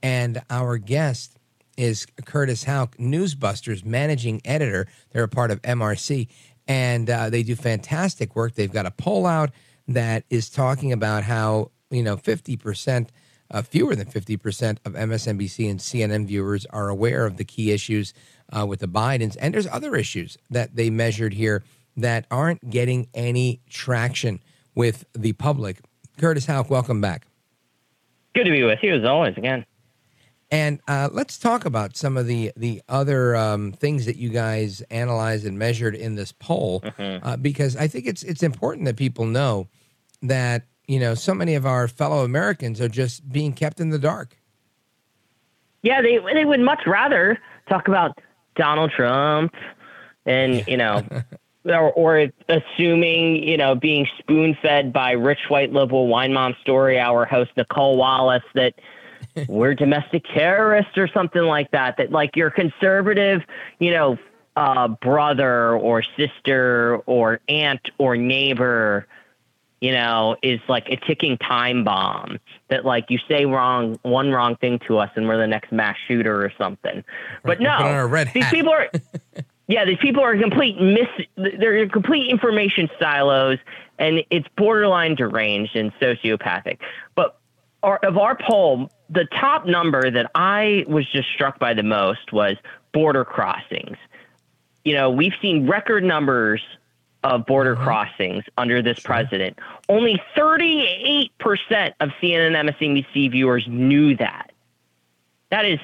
And our guest is Curtis Houck, Newsbusters managing editor. They're a part of MRC, and uh, they do fantastic work. They've got a poll out that is talking about how you know fifty percent, uh, fewer than fifty percent of MSNBC and CNN viewers are aware of the key issues uh, with the Bidens, and there's other issues that they measured here that aren't getting any traction with the public. Curtis Houck, welcome back. Good to be with you as always. Again. And uh, let's talk about some of the the other um, things that you guys analyzed and measured in this poll, Mm-hmm. uh, because I think it's it's important that people know that you know so many of our fellow Americans are just being kept in the dark. Yeah, they they would much rather talk about Donald Trump and you know, or, or assuming you know being spoon fed by rich white liberal wine mom story hour host Nicolle Wallace that we're domestic terrorists or something like that. That like your conservative, you know, uh, brother or sister or aunt or neighbor, you know, is like a ticking time bomb. That like you say wrong one wrong thing to us and we're the next mass shooter or something. But no, put on a red these people are. Yeah, these people are complete mis. They're complete information silos, and it's borderline deranged and sociopathic. But our, of our poll, the top number that I was just struck by the most was border crossings. You know, we've seen record numbers of border uh-huh. crossings under this president. Only 38% of CNN and MSNBC viewers knew that. That is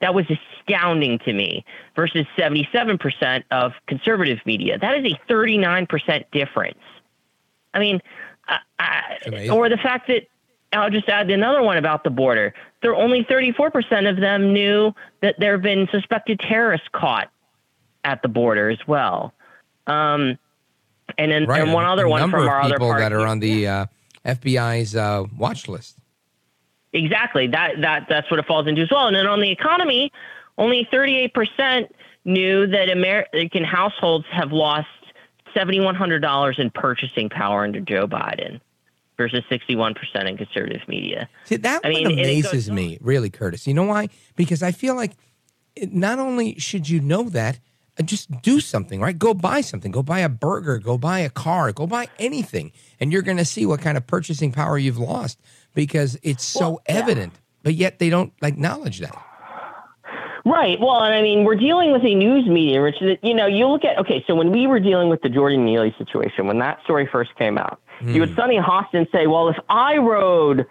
that was astounding to me versus 77% of conservative media. That is a 39% difference. I mean, I, I, or the fact that I'll just add another one about the border. There only 34% of them knew that there have been suspected terrorists caught at the border as well. Um, and then Right, and one other a one from our other people that are on the uh, FBI's uh, watch list. Exactly. That that that's what it falls into as well. And then on the economy, only 38% knew that American households have lost $7,100 in purchasing power under Joe Biden. Versus 61% in conservative media. See, that I mean, it goes amazes me, really, Curtis. You know why? Because I feel like it, not only should you know that, uh, just do something, right? Go buy something. Go buy a burger. Go buy a car. Go buy anything, and you're going to see what kind of purchasing power you've lost because it's so evident. But yet they don't acknowledge that. Right. Well, and I mean, we're dealing with a news media, which is, you know, you look at, okay, so when we were dealing with the Jordan Neely situation, when that story first came out, you Hmm. had Sunny Hostin say, well, if I rode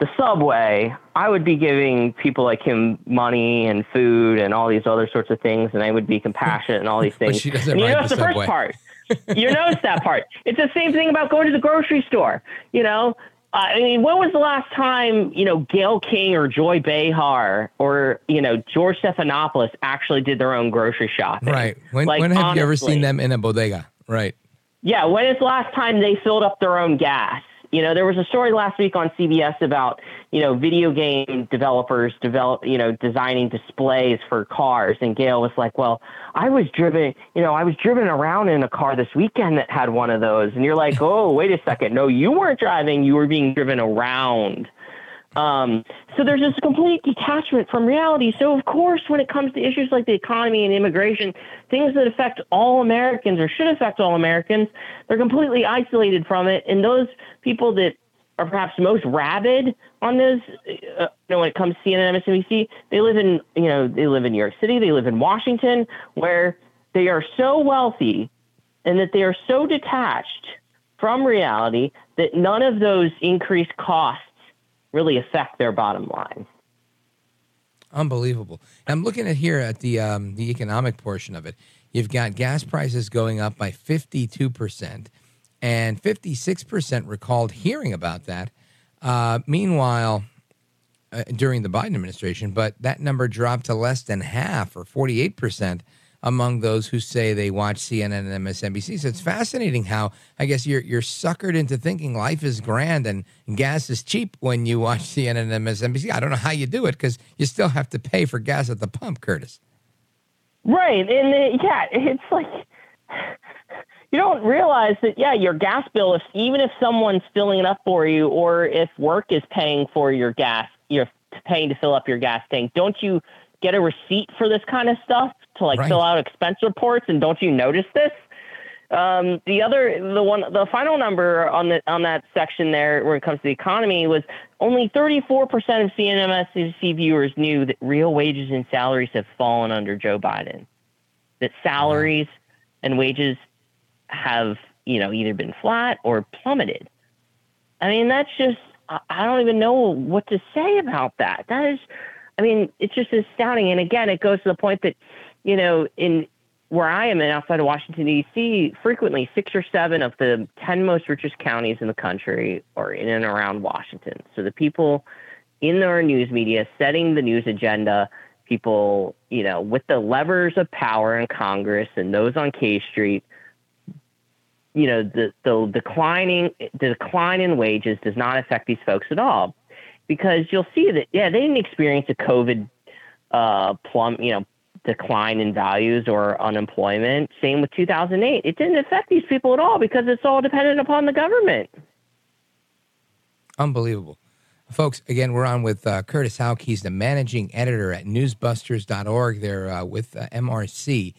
the subway, I would be giving people like him money and food and all these other sorts of things, and I would be compassionate and all these But things. she doesn't and you notice the the, first part. you notice that part. It's the same thing about going to the grocery store. You know, I mean, when was the last time you know Gayle King or Joy Behar or you know George Stephanopoulos actually did their own grocery shopping? Right. When, Like, when have you ever seen them in a bodega? Right. Yeah, when is the last time they filled up their own gas? You know, there was a story last week on CBS about, you know, video game developers develop, you know, designing displays for cars. And Gayle was like, well, I was driven, you know, I was driven around in a car this weekend that had one of those. And you're like, oh, wait a second. No, you weren't driving. You were being driven around. Um, so there's this complete detachment from reality. So of course, when it comes to issues like the economy and immigration, things that affect all Americans or should affect all Americans, they're completely isolated from it. And those people that are perhaps most rabid on those, uh, you know, when it comes to CNN, MSNBC, they live in, you know, they live in New York City, they live in Washington, where they are so wealthy and that they are so detached from reality that none of those increased costs really affect their bottom line. Unbelievable. I'm looking at here at the um, the economic portion of it. You've got gas prices going up by 52 percent, and 56 percent recalled hearing about that. Uh, meanwhile, uh, during the Biden administration, but that number dropped to less than half, or 48 percent, among those who say they watch CNN and MSNBC. So it's fascinating how I guess you're you're suckered into thinking life is grand and gas is cheap when you watch CNN and MSNBC. I don't know how you do it because you still have to pay for gas at the pump, Curtis. Right. And uh, yeah, it's like you don't realize that, yeah, your gas bill, if even if someone's filling it up for you or if work is paying for your gas, you're paying to fill up your gas tank, don't you get a receipt for this kind of stuff to like Right. fill out expense reports and don't you notice this? Um, the other, the one, the final number on the on that section there, when it comes to the economy, was only 34% of CNN viewers knew that real wages and salaries have fallen under Joe Biden. That salaries and wages have, you know, either been flat or plummeted. I mean, that's just, I don't even know what to say about that. That is, I mean, it's just astounding. And again, it goes to the point that, you know, in where I am in outside of Washington, D.C., frequently six or seven of the 10 most richest counties in the country are in and around Washington. So the people in our news media setting the news agenda, people, you know, with the levers of power in Congress and those on K Street, you know, the, the declining the decline in wages does not affect these folks at all. Because you'll see that, yeah, they didn't experience a COVID uh, plum, you know, decline in values or unemployment. Same with 2008. It didn't affect these people at all because it's all dependent upon the government. Unbelievable. Folks, again, we're on with uh, Curtis Houck. He's the managing editor at newsbusters.org. They're uh, with uh, MRC.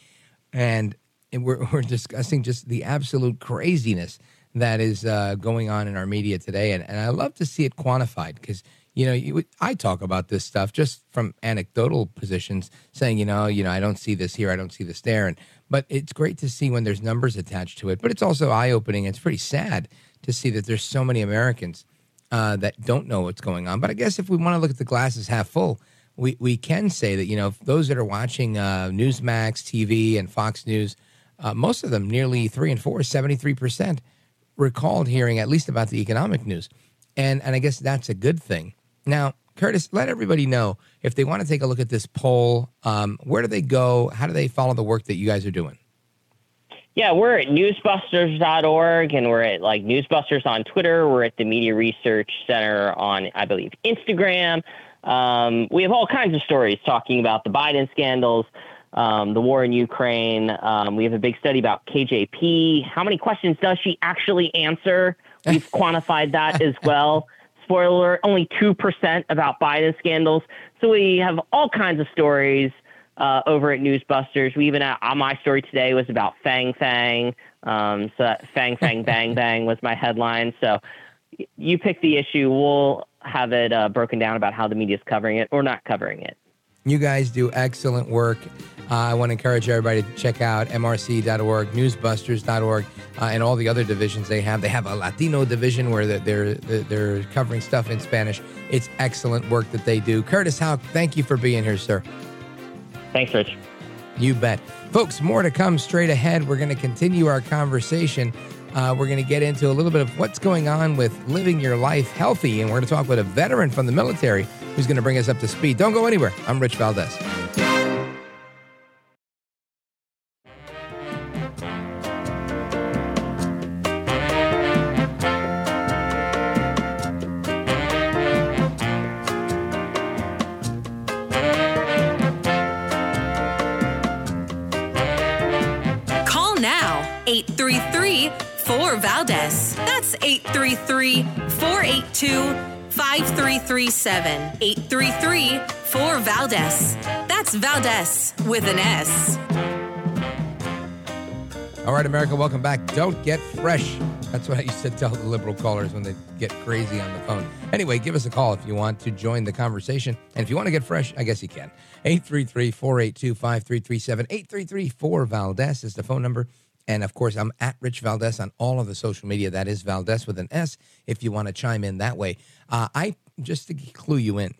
And we're, we're discussing just the absolute craziness that is uh, going on in our media today. And, and I love to see it quantified because, you know, you, I talk about this stuff just from anecdotal positions, saying, you know, you know, I don't see this here, I don't see this there. And but it's great to see when there's numbers attached to it. But it's also eye opening. It's pretty sad to see that there's so many Americans uh, that don't know what's going on. But I guess if we want to look at the glasses half full, we, we can say that, you know, those that are watching uh, Newsmax TV and Fox News, uh, most of them, nearly three and four, 73%, recalled hearing at least about the economic news. And, and I guess that's a good thing. Now, Curtis, let everybody know if they want to take a look at this poll, um, where do they go? How do they follow the work that you guys are doing? Yeah, we're at newsbusters.org and we're at like Newsbusters on Twitter. We're at the Media Research Center on, I believe, Instagram. Um, we have all kinds of stories talking about the Biden scandals, um, the war in Ukraine. Um, we have a big study about KJP. How many questions does she actually answer We've quantified that as well. Spoiler alert, only 2% about Biden scandals. So we have all kinds of stories uh, over at Newsbusters. We even uh, my story today was about Fang Fang. Um, so Fang Fang Bang Bang was my headline. So you pick the issue. We'll have it uh, broken down about how the media is covering it or not covering it. You guys do excellent work. Uh, I want to encourage everybody to check out mrc.org, newsbusters.org, uh, and all the other divisions they have. They have a Latino division where they're, they're, they're covering stuff in Spanish. It's excellent work that they do. Curtis Houck, thank you for being here, sir. Thanks, Rich. You bet. Folks, more to come straight ahead. We're going to continue our conversation. Uh, we're going to get into a little bit of what's going on with living your life healthy, and we're going to talk with a veteran from the military who's going to bring us up to speed. Don't go anywhere. I'm Rich Valdez. 5337. 833 4 Valdez. That's Valdez with an S. All right, America, welcome back. Don't get fresh. That's what I used to tell the liberal callers when they get crazy on the phone. Anyway, give us a call if you want to join the conversation. And if you want to get fresh, I guess you can. 833 482 5337. 833 4 Valdez is the phone number. And of course, I'm at Rich Valdez on all of the social media. That is Valdez with an S if you want to chime in that way. Uh, I just to clue you in,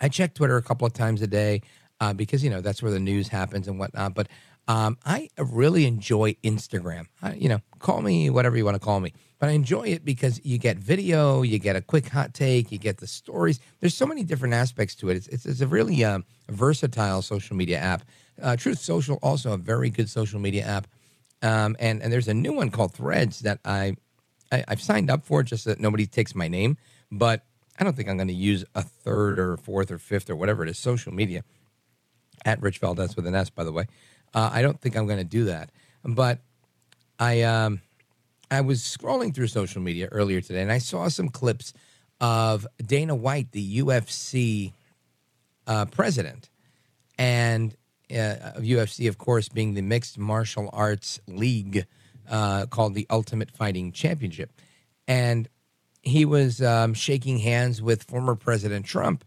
I check Twitter a couple of times a day uh, because, you know, that's where the news happens and whatnot. But um, I really enjoy Instagram. I, you know, call me whatever you want to call me, but I enjoy it because you get video, you get a quick hot take, you get the stories. There's so many different aspects to it. It's, it's, it's a really um, versatile social media app. Uh, Truth Social, also a very good social media app. Um, and, and there's a new one called Threads that I, I, I've signed up for just that nobody takes my name, but I don't think I'm going to use a third or fourth or fifth or whatever it is social media at Rich Valdez with an S, by the way. Uh, I don't think I'm going to do that. But I um, I was scrolling through social media earlier today, and I saw some clips of Dana White, the UFC uh, president, and uh, of UFC, of course, being the mixed martial arts league uh, called the Ultimate Fighting Championship, and he was um, shaking hands with former President Trump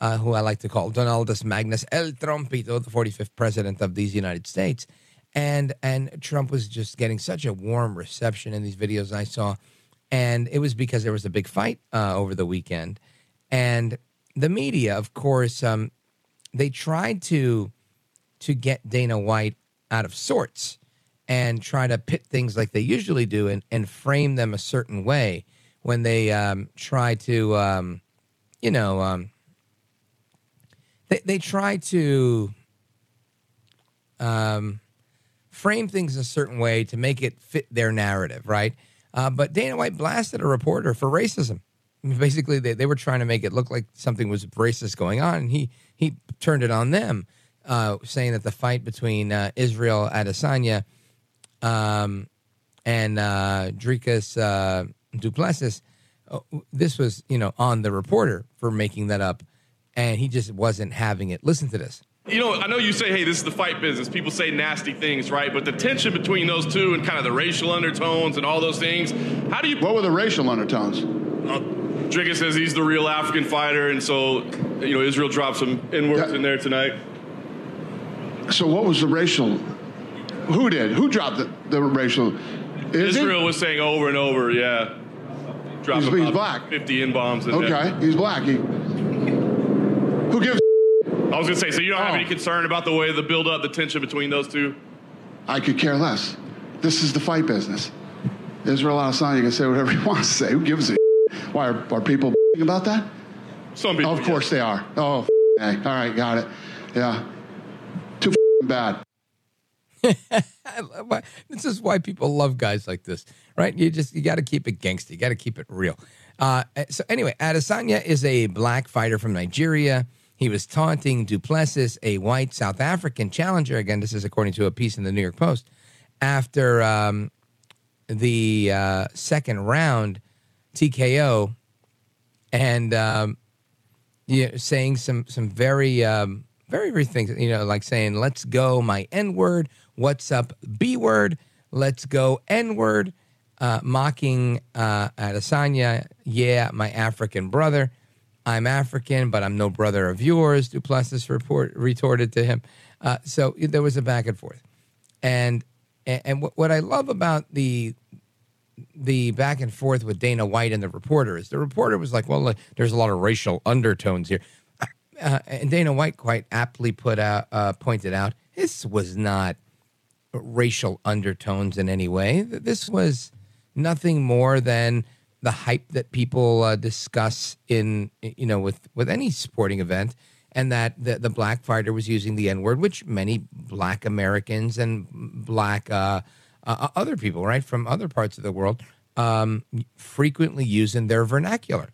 uh, who I like to call Donaldus Magnus El Trumpito, the 45th president of these United States. And and Trump was just getting such a warm reception in these videos I saw. And it was because there was a big fight uh, over the weekend. And the media, of course, um, they tried to to get Dana White out of sorts and try to pit things like they usually do and, and frame them a certain way when they um, try to, um, you know, um, they, they try to um, frame things a certain way to make it fit their narrative, right? Uh, but Dana White blasted a reporter for racism. Basically, they, they were trying to make it look like something was racist going on, and he he turned it on them, uh, saying that the fight between uh, Israel Adesanya um, and uh, uh, Duplessis, uh, this was you know on the reporter for making that up and he just wasn't having it. Listen to this. You know, I know you say, hey, this is the fight business. People say nasty things, right? But the tension between those two and kind of the racial undertones and all those things, how do you. What were the racial undertones? Uh, Dricus says he's the real African fighter, and so, you know, Israel dropped some N words in there tonight. So, what was the racial? Who did? Who dropped the, the racial? Is Israel he? was saying over and over, yeah. Drop He's- he's black. 50 N bombs Okay, he's black. He, who gives? I was going to say, so you don't have Oh. any concern about the way the build up, the tension between those two? I could care less. This is the fight business. Israel Adesanya can say whatever he wants to say. Who gives a? Why are, are people about that? Some people. of course they are. Oh, hey. all right, got it. Yeah, too bad. This is why people love guys like this, right? You just you got to keep it gangster. You got to keep it real. Uh, so anyway, Adesanya is a black fighter from Nigeria. He was taunting Duplessis, a white South African challenger. Again, this is according to a piece in the New York Post. After um, the uh, second round TKO and um, you know, saying some some very um, very very things. You know, like saying "Let's go, my N word." What's up, B word? Let's go, N word. Uh, mocking uh, Adesanya. Yeah, my African brother. I'm African, but I'm no brother of yours. Duplessis report retorted to him. Uh, so there was a back and forth, and and what, what I love about the the back and forth with Dana White and the reporter is the reporter was like, well, there's a lot of racial undertones here. Uh, and Dana White quite aptly put out, uh, pointed out this was not racial undertones in any way. This was nothing more than the hype that people uh, discuss in you know with with any sporting event, and that the, the black fighter was using the N word, which many black Americans and black uh, uh, other people, right, from other parts of the world, um, frequently use in their vernacular.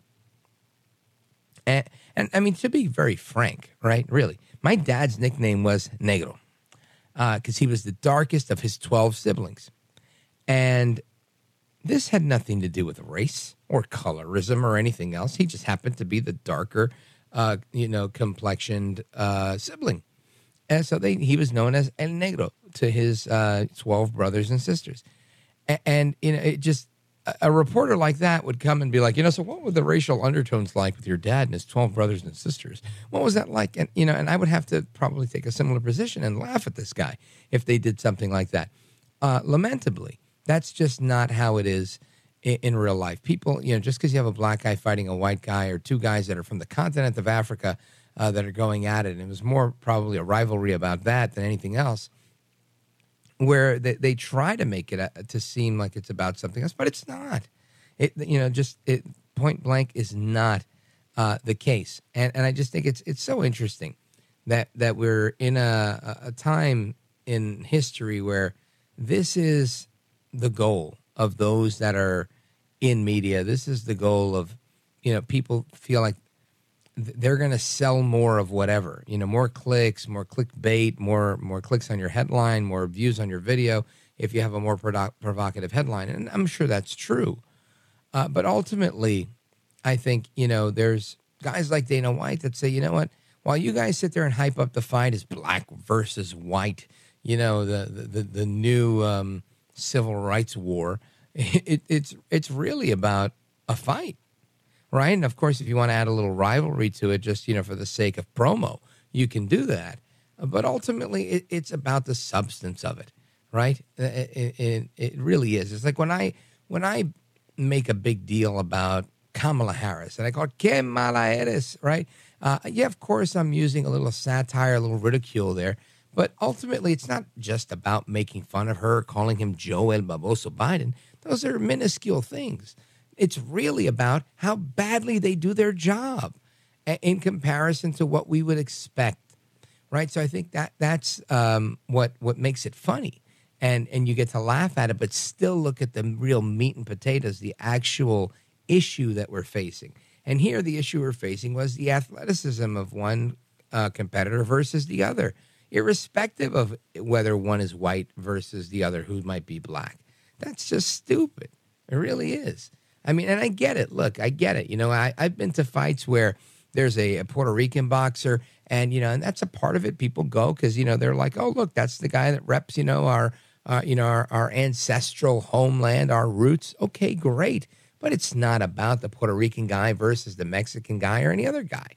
And, and I mean, to be very frank, right, really, my dad's nickname was Negro because uh, he was the darkest of his 12 siblings. And this had nothing to do with race or colorism or anything else. He just happened to be the darker, uh, you know, complexioned uh, sibling. And so they, he was known as El Negro to his uh, 12 brothers and sisters. And, and, you know, it just, a reporter like that would come and be like, you know, so what were the racial undertones like with your dad and his 12 brothers and sisters? What was that like? And, you know, and I would have to probably take a similar position and laugh at this guy if they did something like that. Uh, lamentably, that's just not how it is in, in real life. People, you know, just because you have a black guy fighting a white guy or two guys that are from the continent of Africa uh, that are going at it. And it was more probably a rivalry about that than anything else, where they, they try to make it a, uh, to seem like it's about something else, but it's not. It you know just it point blank is not uh, the case, and and I just think it's it's so interesting that that we're in a a time in history where this is the goal of those that are in media. This is the goal of you know people feel like they're going to sell more of whatever you know more clicks more clickbait more more clicks on your headline more views on your video if you have a more provocative headline and i'm sure that's true. Uh, but ultimately i think you know there's guys like dana white that say you know what? While you guys sit there and hype up the fight as black versus white you know the the, the, the new um, civil rights war it, it's it's really about a fight right? And of course, if you want to add a little rivalry to it, just you know, for the sake of promo, you can do that. But ultimately, it, it's about the substance of it, right? It, it, it, really is. It's like when I when I make a big deal about Kamala Harris and I call Kamala Harris, right? Uh, yeah, of course, I'm using a little satire, a little ridicule there. But ultimately, it's not just about making fun of her, calling him Joe El Baboso Biden. Those are minuscule things. It's really about how badly they do their job in comparison to what we would expect, right? So I think that that's um, what what makes it funny, and and you get to laugh at it, but still look at the real meat and potatoes, the actual issue that we're facing. And here, the issue we're facing was the athleticism of one uh, competitor versus the other, irrespective of whether one is white versus the other who might be black. That's just stupid. It really is. I mean, and I get it. Look, I get it. You know, I, I've been to fights where there's a, a Puerto Rican boxer, and you know, and that's a part of it. People go because you know they're like, oh, look, that's the guy that reps, you know, our, uh, you know, our, our ancestral homeland, our roots. Okay, great, but it's not about the Puerto Rican guy versus the Mexican guy or any other guy.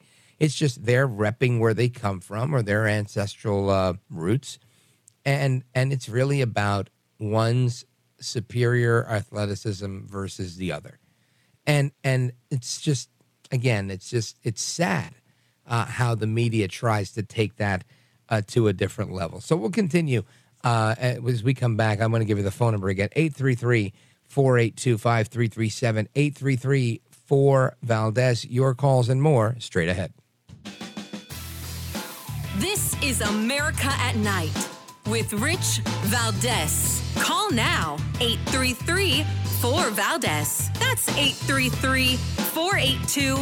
It's just they're repping where they come from or their ancestral uh, roots, and and it's really about one's superior athleticism versus the other. And and it's just again, it's just it's sad uh, how the media tries to take that uh, to a different level. So we'll continue uh, as we come back. I'm going to give you the phone number again 833 482 5337 833 4 Valdez. Your calls and more straight ahead. This is America at Night with Rich Valdez. Call now 833 4 Valdez. That's 833 482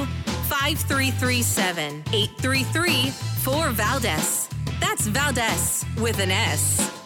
5337. 833 4 Valdez. That's Valdez with an S.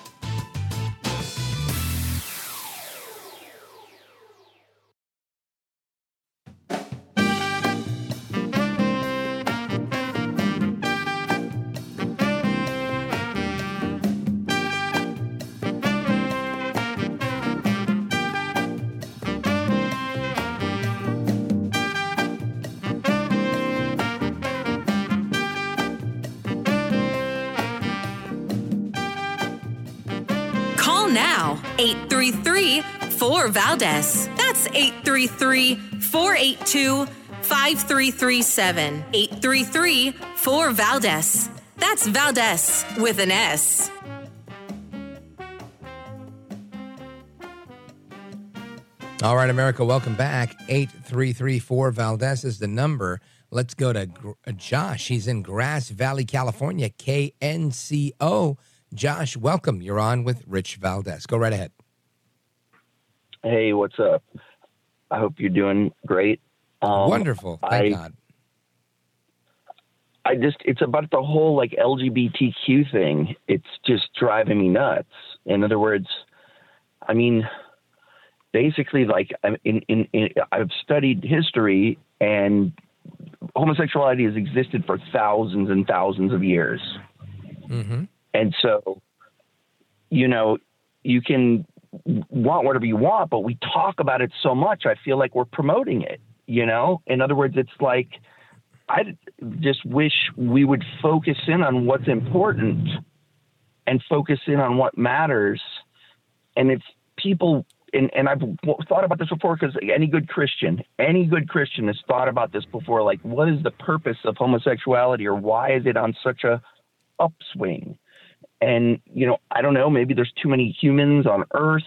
4 Valdez. That's 833 482 5337. 833 4 Valdez. That's Valdez with an S. All right, America, welcome back. 8334 Valdez is the number. Let's go to uh, Josh. He's in Grass Valley, California, KNCO. Josh, welcome. You're on with Rich Valdez. Go right ahead. Hey, what's up? I hope you're doing great. Um, Wonderful. Thank I, God. I just, it's about the whole like LGBTQ thing. It's just driving me nuts. In other words, I mean, basically, like, I'm in, in, in I've studied history and homosexuality has existed for thousands and thousands of years. Mm-hmm. And so, you know, you can want whatever you want, but we talk about it so much. I feel like we're promoting it, you know? In other words, it's like, I just wish we would focus in on what's important and focus in on what matters. And if people, and, and I've thought about this before because any good Christian, any good Christian has thought about this before. Like, what is the purpose of homosexuality or why is it on such a upswing? And, you know, I don't know, maybe there's too many humans on earth.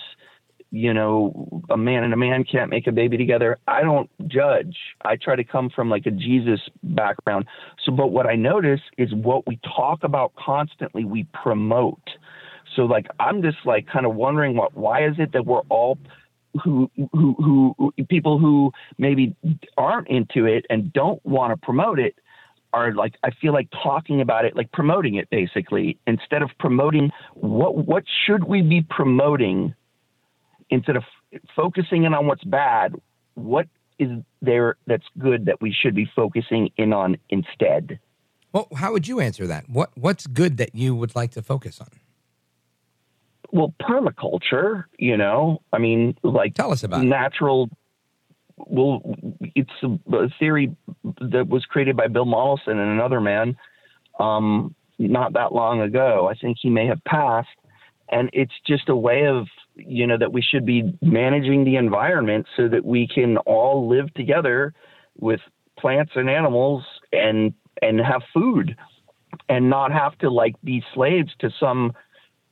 You know, a man and a man can't make a baby together. I don't judge. I try to come from like a Jesus background. So, but what I notice is what we talk about constantly, we promote. So, like, I'm just like kind of wondering what, why is it that we're all who, who, who, people who maybe aren't into it and don't want to promote it are like I feel like talking about it, like promoting it basically, instead of promoting what what should we be promoting instead of f- focusing in on what's bad, what is there that's good that we should be focusing in on instead? Well, how would you answer that? What What's good that you would like to focus on? Well, permaculture, you know, I mean, like tell us about natural. Well, it's a, theory that was created by Bill Mollison and another man um, not that long ago. I think he may have passed, and it's just a way of you know that we should be managing the environment so that we can all live together with plants and animals and and have food and not have to like be slaves to some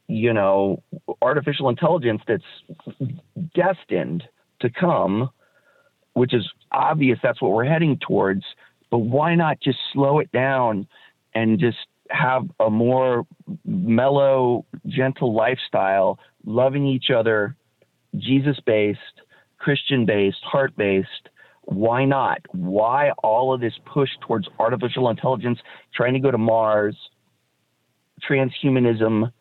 you know artificial intelligence that's destined to come which is obvious that's what we're heading towards but why not just slow it down and just have a more mellow gentle lifestyle loving each other jesus based christian based heart based why not? Why all of this push towards artificial intelligence trying to go to mars transhumanism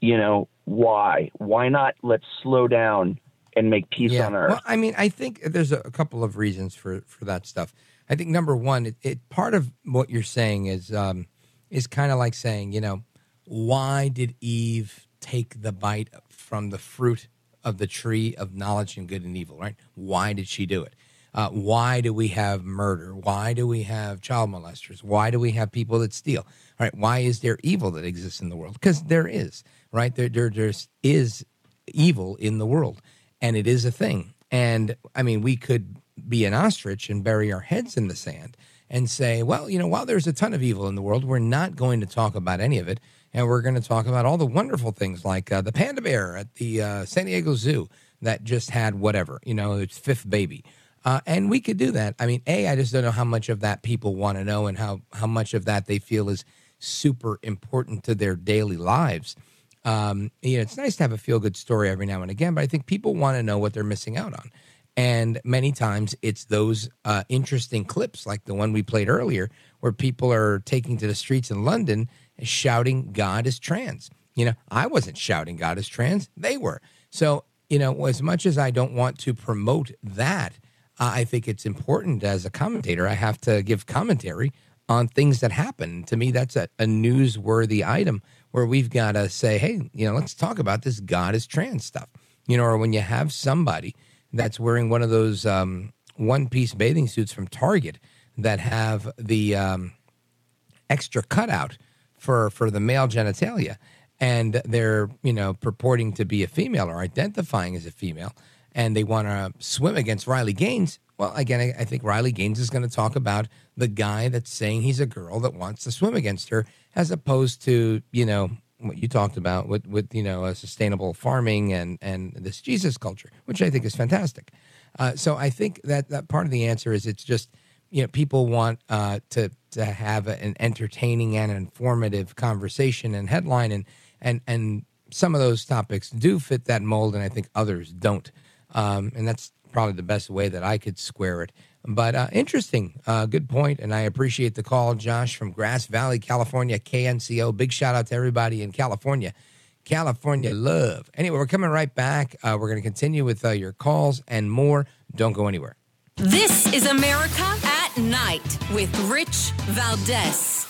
you know why? Why not let's slow down and make peace on earth Well, I mean, I think there's a, a couple of reasons for for that stuff. I think number one, it, it part of what you're saying is um, is kind of like saying, you know, why did Eve take the bite from the fruit of the tree of knowledge and good and evil? Right? Why did she do it? Uh, why do we have murder? Why do we have child molesters? Why do we have people that steal? All right. Why is there evil that exists in the world? Because there is. Right. There, there there's is evil in the world, and it is a thing. And I mean, we could be an ostrich and bury our heads in the sand and say, well, you know, while there's a ton of evil in the world, we're not going to talk about any of it. And we're going to talk about all the wonderful things like uh, the panda bear at the uh, San Diego Zoo that just had whatever, you know, its fifth baby. Uh, and we could do that. I mean, A, I just don't know how much of that people want to know and how, how much of that they feel is super important to their daily lives. Um, you know, it's nice to have a feel good story every now and again, but I think people want to know what they're missing out on. And many times it's those uh, interesting clips like the one we played earlier, where people are taking to the streets in London shouting, God is trans. You know, I wasn't shouting God is trans, they were. So, you know, as much as I don't want to promote that, uh, I think it's important as a commentator, I have to give commentary on things that happen. To me, that's a, a newsworthy item where we've got to say, hey, you know, let's talk about this God is trans stuff. You know, or when you have somebody that's wearing one of those um, one piece bathing suits from Target that have the um, extra cutout for, for the male genitalia. and they're you know purporting to be a female or identifying as a female, and they want to swim against Riley Gaines. Well, again, I, I think Riley Gaines is going to talk about the guy that's saying he's a girl that wants to swim against her, as opposed to you know what you talked about with with you know a sustainable farming and and this Jesus culture, which I think is fantastic. Uh, so I think that that part of the answer is it's just you know people want uh, to to have an entertaining and informative conversation and headline and and and some of those topics do fit that mold and I think others don't. Um, and that's probably the best way that I could square it. But uh, interesting, uh, good point, and I appreciate the call, Josh from Grass Valley, California, KNCO. Big shout out to everybody in California. California love. Anyway, we're coming right back. Uh, we're going to continue with uh, your calls and more. Don't go anywhere. This is America at Night with Rich Valdez.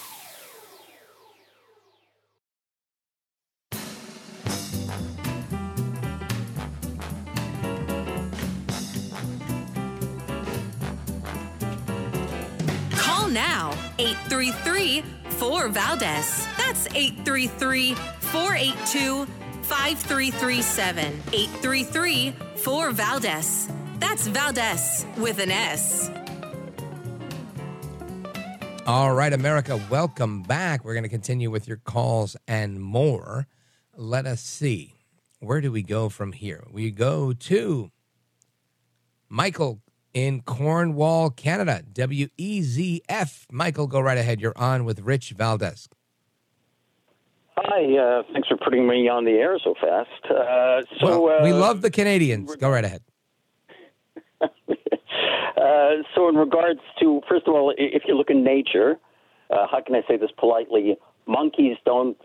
Now 833 4 Valdez. That's 833 482 5337. 833 4 Valdez. That's Valdez with an S. All right, America, welcome back. We're going to continue with your calls and more. Let us see. Where do we go from here? We go to Michael in Cornwall, Canada. W E Z F. Michael, go right ahead. You're on with Rich Valdez. Hi, uh, thanks for putting me on the air so fast. Uh, so Well, we uh, love the Canadians. Go right ahead. Uh, so, in regards to, first of all, if you look in nature, uh, how can I say this politely? Monkeys don't,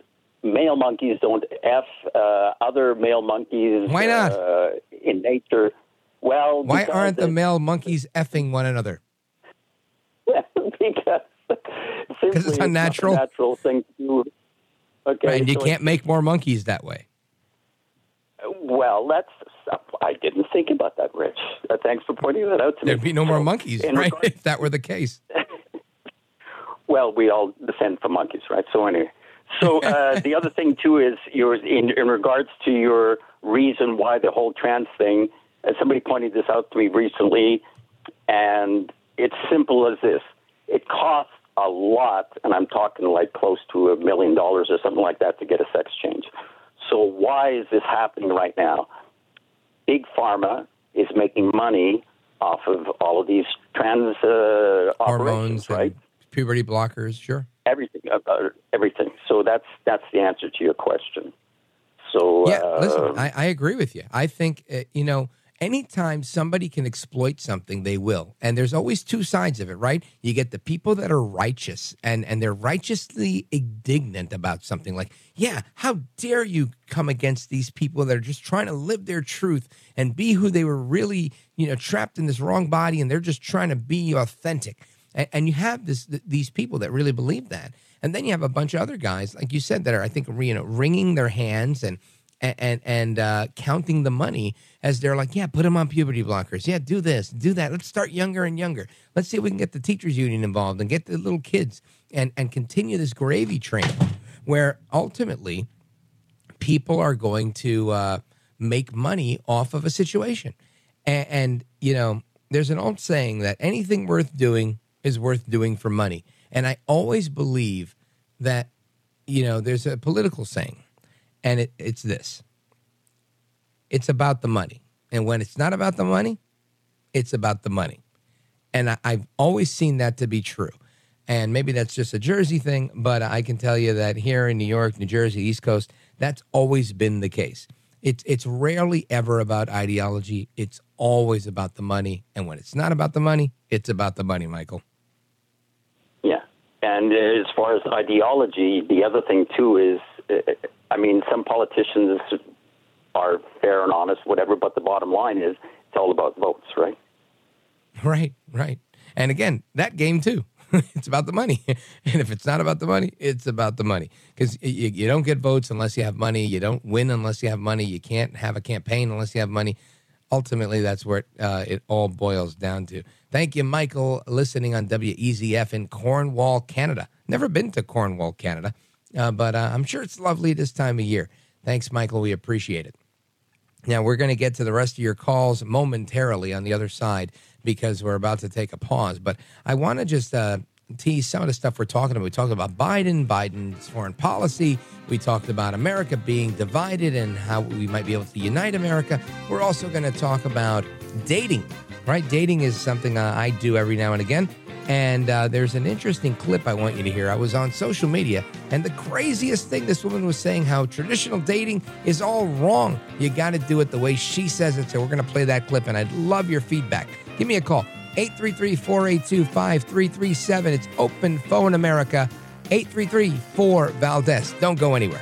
male monkeys don't F uh, other male monkeys. Why not? Uh, in nature. Well, Why aren't the male monkeys effing one another? because Because it's unnatural. a natural thing to do. Okay, Right, and you so can't make more monkeys that way. Well, that's. I didn't think about that, Rich. Uh, thanks for pointing that out to me. There'd be no more monkeys, in right? regard- if that were the case. Well, we all descend from monkeys, right? So anyway, so uh, the other thing too is your in in regards to your reason why the whole trans thing. Uh, somebody pointed this out to me recently, and it's simple as this: it costs a lot, and I'm talking like close to a million dollars or something like that to get a sex change. So why is this happening right now? Big pharma is making money off of all of these trans uh, Hormones right? puberty blockers, sure. everything, uh, uh, everything. So that's that's the answer to your question. So Yeah, uh, listen, I, I agree with you. I think, uh, you know, anytime somebody can exploit something, they will. And there's always two sides of it, right? You get the people that are righteous and, and they're righteously indignant about something like, yeah, how dare you come against these people that are just trying to live their truth and be who they were really, you know, trapped in this wrong body and they're just trying to be authentic. And, and you have this th- these people that really believe that. And then you have a bunch of other guys, like you said, that are, I think, you know, wringing their hands and and and uh, counting the money as they're like, yeah, put them on puberty blockers. Yeah, do this, do that. Let's start younger and younger. Let's see if we can get the teachers union involved and get the little kids and and continue this gravy train, where ultimately people are going to uh, make money off of a situation. And, and you know, there's an old saying that anything worth doing is worth doing for money. And I always believe that you know, there's a political saying and it, it's this. It's about the money. And when it's not about the money it's about the money. And I, i've always seen that to be true. And maybe that's just a jersey thing but i can tell you that here in new york new jersey east coast that's always been the case. It's, it's rarely ever about ideology. It's always about the money. And when it's not about the money it's about the money michael. Yeah. And as far as ideology, the other thing too is, I mean, some politicians are fair and honest, whatever. But the bottom line is, it's all about votes, right? Right, right. And again, that game too. it's about the money. And if it's not about the money, it's about the money. Because you, you don't get votes unless you have money. You don't win unless you have money. You can't have a campaign unless you have money. Ultimately, that's where it, uh, it all boils down to. Thank you, Michael, listening on WEZF in Cornwall, Canada. Never been to Cornwall, Canada. Uh, but uh, I'm sure it's lovely this time of year. Thanks, Michael. We appreciate it. Now, we're going to get to the rest of your calls momentarily on the other side because we're about to take a pause. But I want to just uh, tease some of the stuff we're talking about. We talked about Biden, Biden's foreign policy. We talked about America being divided and how we might be able to unite America. We're also going to talk about dating, right? Dating is something uh, I do every now and again. And uh, there's an interesting clip I want you to hear. I was on social media, and the craziest thing this woman was saying how traditional dating is all wrong. You got to do it the way she says it. So we're going to play that clip, and I'd love your feedback. Give me a call 833 482 5337. It's Open Phone America 833 4 Valdez. Don't go anywhere.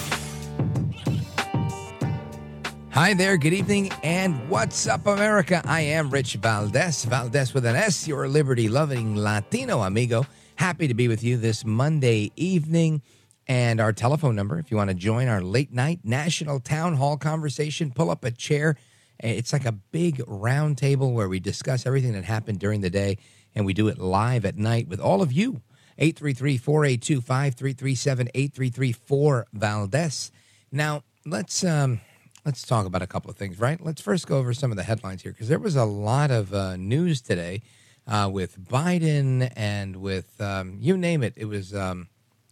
Hi there, good evening, and what's up, America? I am Rich Valdez, Valdez with an S, your liberty loving Latino amigo. Happy to be with you this Monday evening. And our telephone number, if you want to join our late night national town hall conversation, pull up a chair. It's like a big round table where we discuss everything that happened during the day, and we do it live at night with all of you. 833 482 5337 833 4 Valdez. Now, let's. um let's talk about a couple of things, right? Let's first go over some of the headlines here because there was a lot of uh, news today uh, with Biden and with um, you name it. It was um,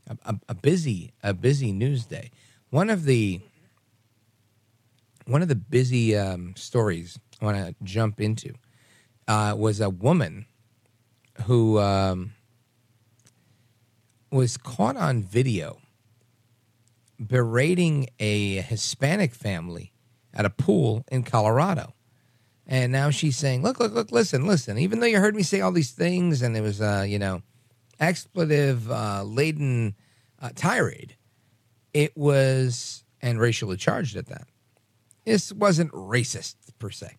a, a, busy, a busy news day. One of the one of the busy um, stories I want to jump into uh, was a woman who um, was caught on video berating a Hispanic family at a pool in Colorado. And now she's saying, look, look, look, listen, listen. Even though you heard me say all these things and it was, uh, you know, expletive uh, laden uh, tirade, it was, and racially charged at that. This wasn't racist per se.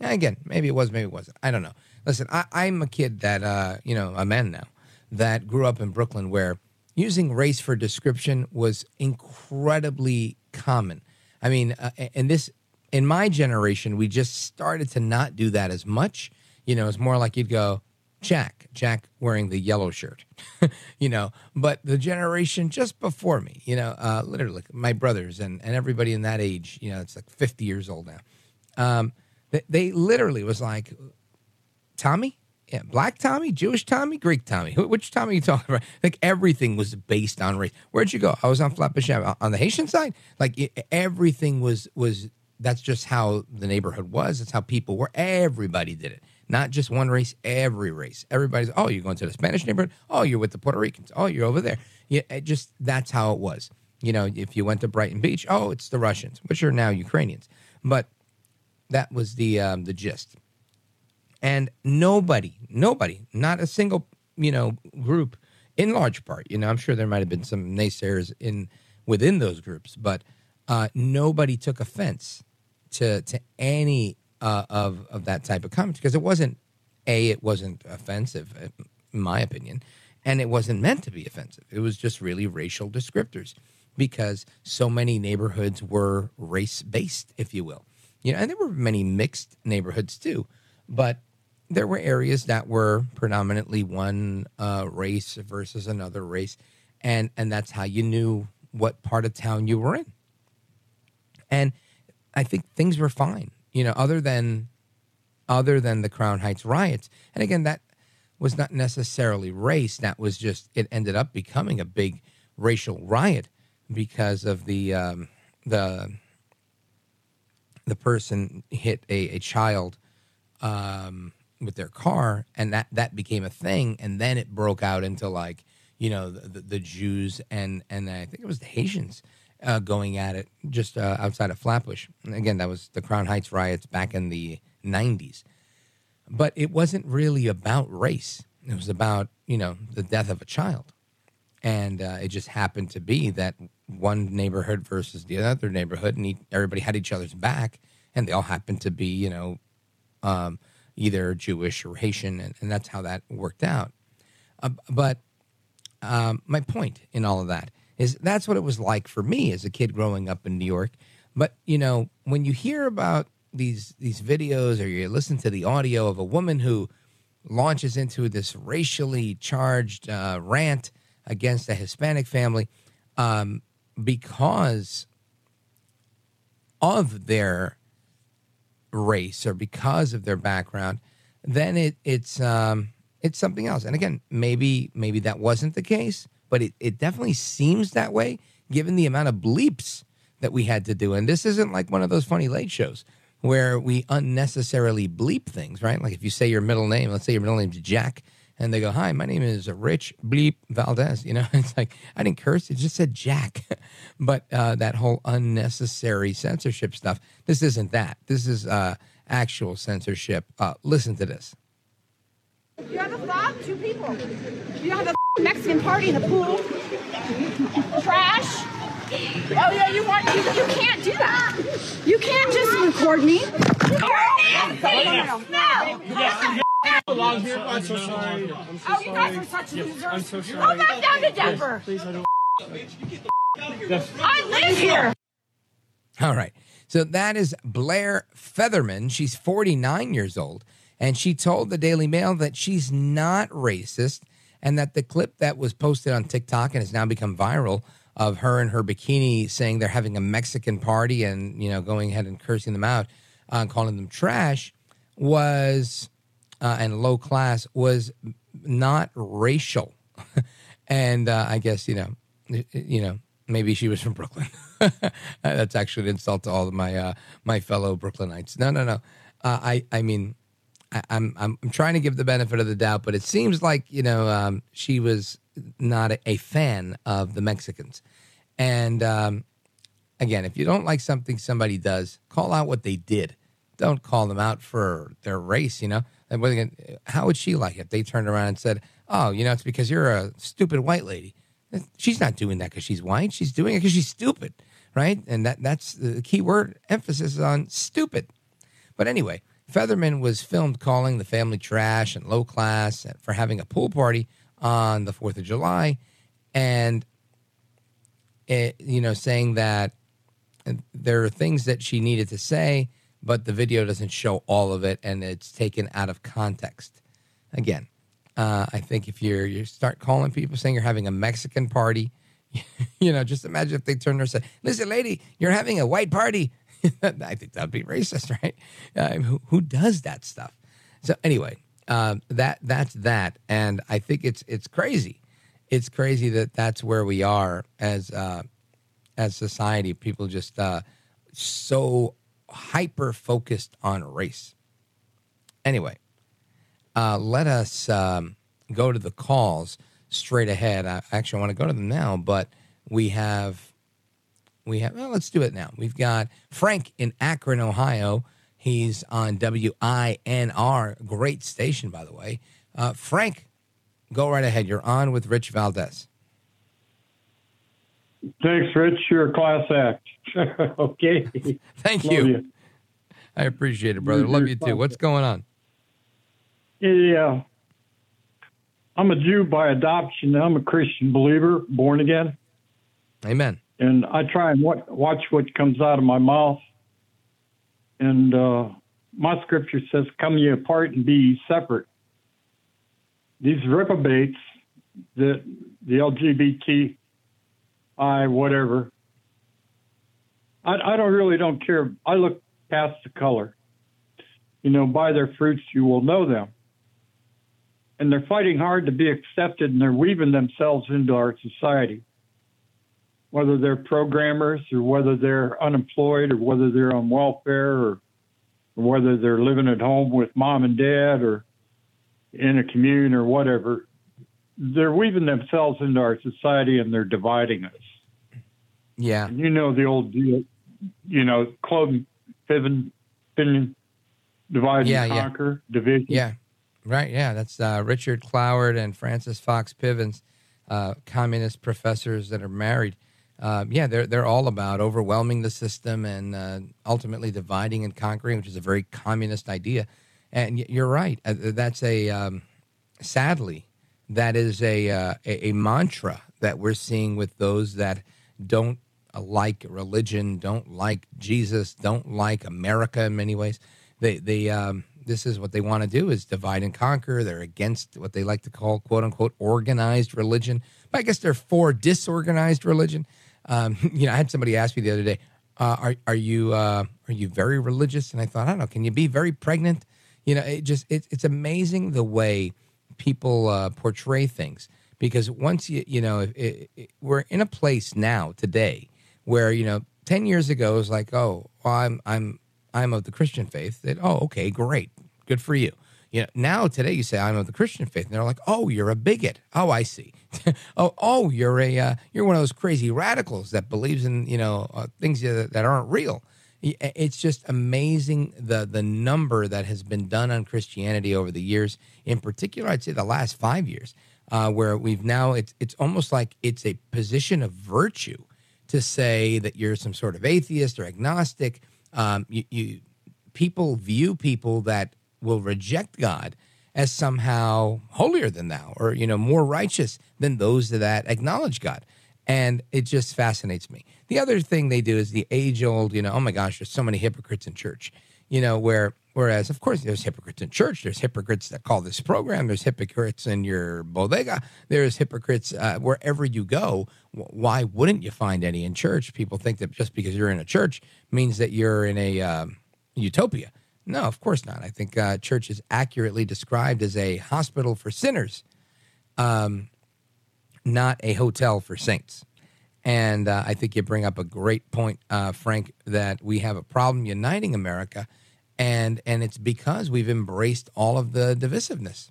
Again, maybe it was, maybe it wasn't. I don't know. Listen, I, I'm a kid that, uh, you know, a man now, that grew up in Brooklyn where using race for description was incredibly common. I mean, uh, and this in my generation, we just started to not do that as much. You know, it's more like you'd go, Jack, Jack wearing the yellow shirt, you know. But the generation just before me, you know, uh, literally my brothers and, and everybody in that age, you know, it's like 50 years old now. Um, they, they literally was like, Tommy, yeah, black Tommy, Jewish Tommy, Greek Tommy. Which Tommy are you talking about? Like everything was based on race. Where'd you go? I was on Flatbush Avenue. On the Haitian side, like it, everything was was. That's just how the neighborhood was. That's how people were. Everybody did it. Not just one race. Every race. Everybody's. Oh, you're going to the Spanish neighborhood. Oh, you're with the Puerto Ricans. Oh, you're over there. Yeah, just that's how it was. You know, if you went to Brighton Beach, oh, it's the Russians, which are now Ukrainians. But that was the um, the gist and nobody, nobody, not a single, you know, group, in large part, you know, I'm sure there might have been some naysayers in within those groups, but uh, nobody took offense to to any uh, of of that type of comment because it wasn't a, it wasn't offensive, in my opinion, and it wasn't meant to be offensive. It was just really racial descriptors because so many neighborhoods were race based, if you will. You know, and there were many mixed neighborhoods too, but there were areas that were predominantly one uh, race versus another race, and and that's how you knew what part of town you were in. And I think things were fine, you know, other than other than the Crown Heights riots. And again, that was not necessarily race. That was just it ended up becoming a big racial riot because of the um, the the person hit a, a child um, with their car and that that became a thing and then it broke out into like you know, the, the, the Jews and and I think it was the Haitians uh, going at it just uh, outside of Flatbush. And again, that was the Crown Heights riots back in the '90s. But it wasn't really about race. It was about you know the death of a child, and uh, it just happened to be that one neighborhood versus the other neighborhood, and he, everybody had each other's back, and they all happened to be you know um, either Jewish or Haitian, and, and that's how that worked out. Uh, but um, my point in all of that is that's what it was like for me as a kid growing up in New York. But you know, when you hear about these these videos or you listen to the audio of a woman who launches into this racially charged uh, rant against a Hispanic family um, because of their race or because of their background, then it, it's um, it's something else. And again, maybe maybe that wasn't the case, but it, it definitely seems that way given the amount of bleeps that we had to do. And this isn't like one of those funny late shows where we unnecessarily bleep things, right? Like if you say your middle name, let's say your middle name's Jack, and they go, "Hi, my name is Rich Bleep Valdez." You know, it's like I didn't curse; it just said Jack. but uh, that whole unnecessary censorship stuff. This isn't that. This is uh, actual censorship. Uh, listen to this. You have a thought? Two people. You have a Mexican party in the pool. Trash. Oh yeah, you want you, you can't do that. You can't just record me. No. No. Along here. I'm so sorry. I'm so Oh, you guys are such Yep, losers. I'm so Go back down to Denver. Please, I don't. I live here. All right. So that is Blair Featherman. She's 49 years old, and she told the Daily Mail that she's not racist and that the clip that was posted on TikTok and has now become viral of her in her bikini saying they're having a Mexican party and, you know, going ahead and cursing them out, uh, calling them trash was, uh, and low class was not racial. and uh, I guess, you know, you know, maybe she was from Brooklyn. That's actually an insult to all of my uh, my fellow Brooklynites. No, no, no. Uh, I I mean, I, I'm I'm I'm trying to give the benefit of the doubt, but it seems like you know um, she was not a, a fan of the Mexicans. And um, again, if you don't like something somebody does, call out what they did. Don't call them out for their race. You know, how would she like it? They turned around and said, "Oh, you know, it's because you're a stupid white lady." She's not doing that because she's white. She's doing it because she's stupid, right? And that that's the key word emphasis is on stupid. But anyway, Featherman was filmed calling the family trash and low class for having a pool party on the 4th of July and it, you know saying that there are things that she needed to say but the video doesn't show all of it and it's taken out of context. Again, uh, I think if you're you start calling people saying you're having a Mexican party, you know, just imagine if they turned and said, "Listen, lady, you're having a white party." I think that'd be racist, right? Uh, who, who does that stuff? So anyway, um, that that's that, and I think it's it's crazy. It's crazy that that's where we are as uh, as society. People just uh, so hyper focused on race. Anyway, uh, let us um, go to the calls straight ahead. I actually want to go to them now, but we have we have well, let's do it now. We've got Frank in Akron, Ohio. He's on WNIR, great station, by the way. Uh, Frank, go right ahead. You're on with Rich Valdez. Thanks, Rich. You're a class act. okay. Thank Love you. I appreciate it, brother. You're- Love you're too. What's going on? Yeah. I'm a Jew by adoption. I'm a Christian believer, born again. Amen. And I try and wa- watch what comes out of my mouth. And uh, my scripture says, Come ye apart and be ye separate. These reprobates, the, the LGBTI, whatever, I, I don't really don't care. I look past the color. You know, by their fruits you will know them. And they're fighting hard to be accepted and they're weaving themselves into our society. Whether they're programmers or whether they're unemployed or whether they're on welfare or, or whether they're living at home with mom and dad or in a commune or whatever, they're weaving themselves into our society and they're dividing us. Yeah. And you know the old deal, you know, Claude Piven, Piven divide Yeah, and yeah. conquer, division. Yeah, right. Yeah, that's uh, Richard Cloward and Frances Fox Pivens, uh, communist professors that are married. Uh, yeah, they're they're all about overwhelming the system and uh, ultimately dividing and conquering, which is a very communist idea. And you're right. Uh, that's a um, sadly that is a, uh, a a mantra that we're seeing with those that don't like religion, don't like Jesus, don't like America in many ways. They they um, this is what they want to do is divide and conquer. They're against what they like to call quote unquote organized religion, but I guess they're for disorganized religion. Um, you know, I had somebody ask me the other day, uh, "Are are you uh, are you very religious?" And I thought, I don't know, can you be very pregnant? You know, it just it, it's amazing the way people uh, portray things because once you you know it, it, we're in a place now today where you know 10 years ago it was like oh well, i'm i'm i'm of the christian faith that oh okay great good for you. You know now today you say i'm of the christian faith and they're like oh you're a bigot. Oh i see. Oh oh you're a uh, you're one of those crazy radicals that believes in you know uh, things that, that aren't real. It's just amazing the the number that has been done on Christianity over the years. In particular, I'd say the last five years, uh, where we've now it's it's almost like it's a position of virtue to say that you're some sort of atheist or agnostic. Um, you, you people view people that will reject God as somehow holier than thou, or you know more righteous than those that acknowledge God and it just fascinates me. The other thing they do is the age old, you know, oh my gosh, there's so many hypocrites in church, you know, where whereas of course there's hypocrites in church, there's hypocrites that call this program, there's hypocrites in your bodega, there's hypocrites uh, wherever you go. Why wouldn't you find any in church? People think that just because you're in a church means that you're in a um, utopia. No, of course not. I think uh, church is accurately described as a hospital for sinners. Um, not a hotel for saints. And uh, I think you bring up a great point, uh, Frank, that we have a problem uniting America, and and it's because we've embraced all of the divisiveness.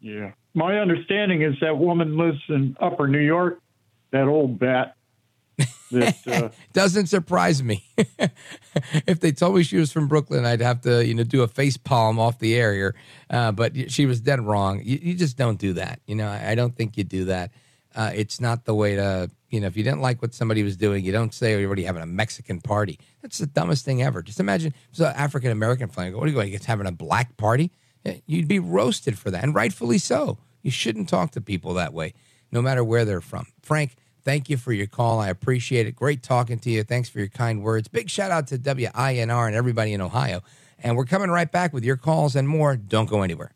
Yeah. My understanding is that woman lives in Upper New York. That old bat. That uh, Doesn't surprise me. if they told me she was from Brooklyn, I'd have to you know do a face palm off the air here. Uh, but she was dead wrong. You, you just don't do that. You know, I, I don't think you do that. Uh, it's not the way to, you know, if you didn't like what somebody was doing, you don't say, oh, you're already having a Mexican party. That's the dumbest thing ever. Just imagine it's an African American flag. What are you going? It's having a black party? You'd be roasted for that, and rightfully so. You shouldn't talk to people that way, no matter where they're from. Frank, thank you for your call. I appreciate it. Great talking to you. Thanks for your kind words. Big shout out to WNIR and everybody in Ohio. And we're coming right back with your calls and more. Don't go anywhere.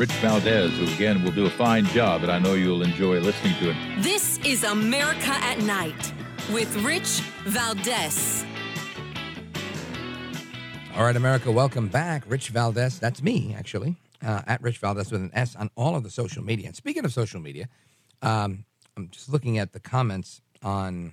Rich Valdez, who again will do a fine job, and I know you'll enjoy listening to him. This is America at Night with Rich Valdez. All right, America, welcome back. Rich Valdez, that's me, actually, uh, at Rich Valdez with an S on all of the social media. And speaking of social media, um, I'm just looking at the comments on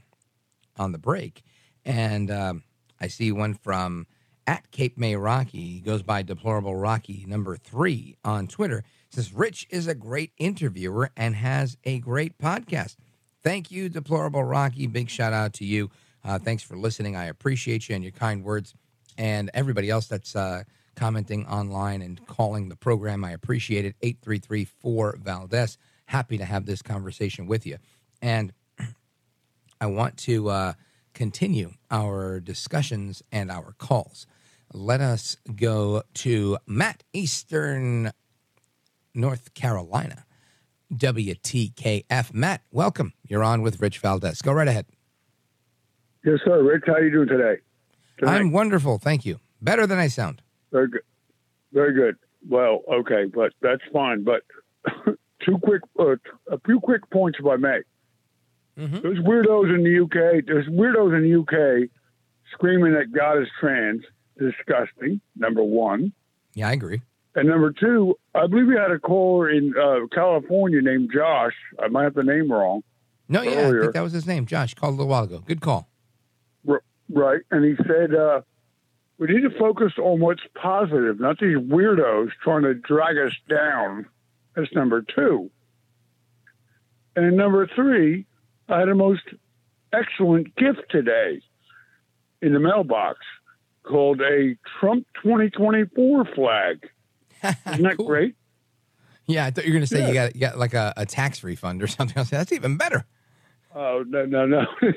on the break, and um, I see one from at Cape May Rocky. He goes by Deplorable Rocky number three on Twitter. Says Rich is a great interviewer and has a great podcast. Thank you, Deplorable Rocky. Big shout out to you. Uh, thanks for listening. I appreciate you and your kind words. And everybody else that's uh, commenting online and calling the program, I appreciate it. 8334 Valdez. Happy to have this conversation with you. And I want to uh, continue our discussions and our calls. Let us go to Matt Eastern, North Carolina. WTKF. Matt, welcome. You're on with Rich Valdez. Go right ahead. Yes, sir. Rich, how you doing today? I'm wonderful. Thank you. Better than I sound. Very good. Very good. Well, okay, but that's fine. But two quick, uh, a few quick points, if I may. Mm-hmm. There's weirdos in the UK. There's weirdos in the UK screaming that God is trans. Disgusting. Number one. Yeah, I agree. And number two, I believe we had a caller in uh, California named Josh. I might have the name wrong. No, yeah, I think that was his name. Josh called a little while ago. Good call. R- right. And he said, uh, we need to focus on what's positive, not these weirdos trying to drag us down. That's number two. And number three, I had a most excellent gift today in the mailbox called a Trump 2024 flag. Isn't that great? Yeah, I thought you were going to say Yeah. you got you got like a, a tax refund or something. Said that's even better. Oh no no no!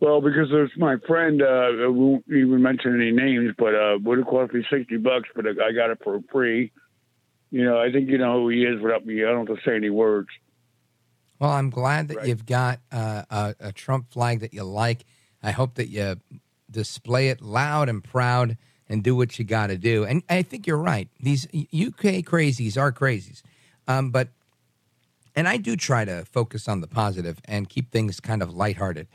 well, because there's my friend. Uh, I won't even mention any names, but uh, would have cost me sixty bucks, but I got it for free. You know, I think you know who he is without me. I don't have to say any words. Well, I'm glad that you've got uh, a, a Trump flag that you like. I hope that you display it loud and proud and do what you got to do. And I think you're right. These UK crazies are crazies. Um, but, and I do try to focus on the positive and keep things kind of lighthearted.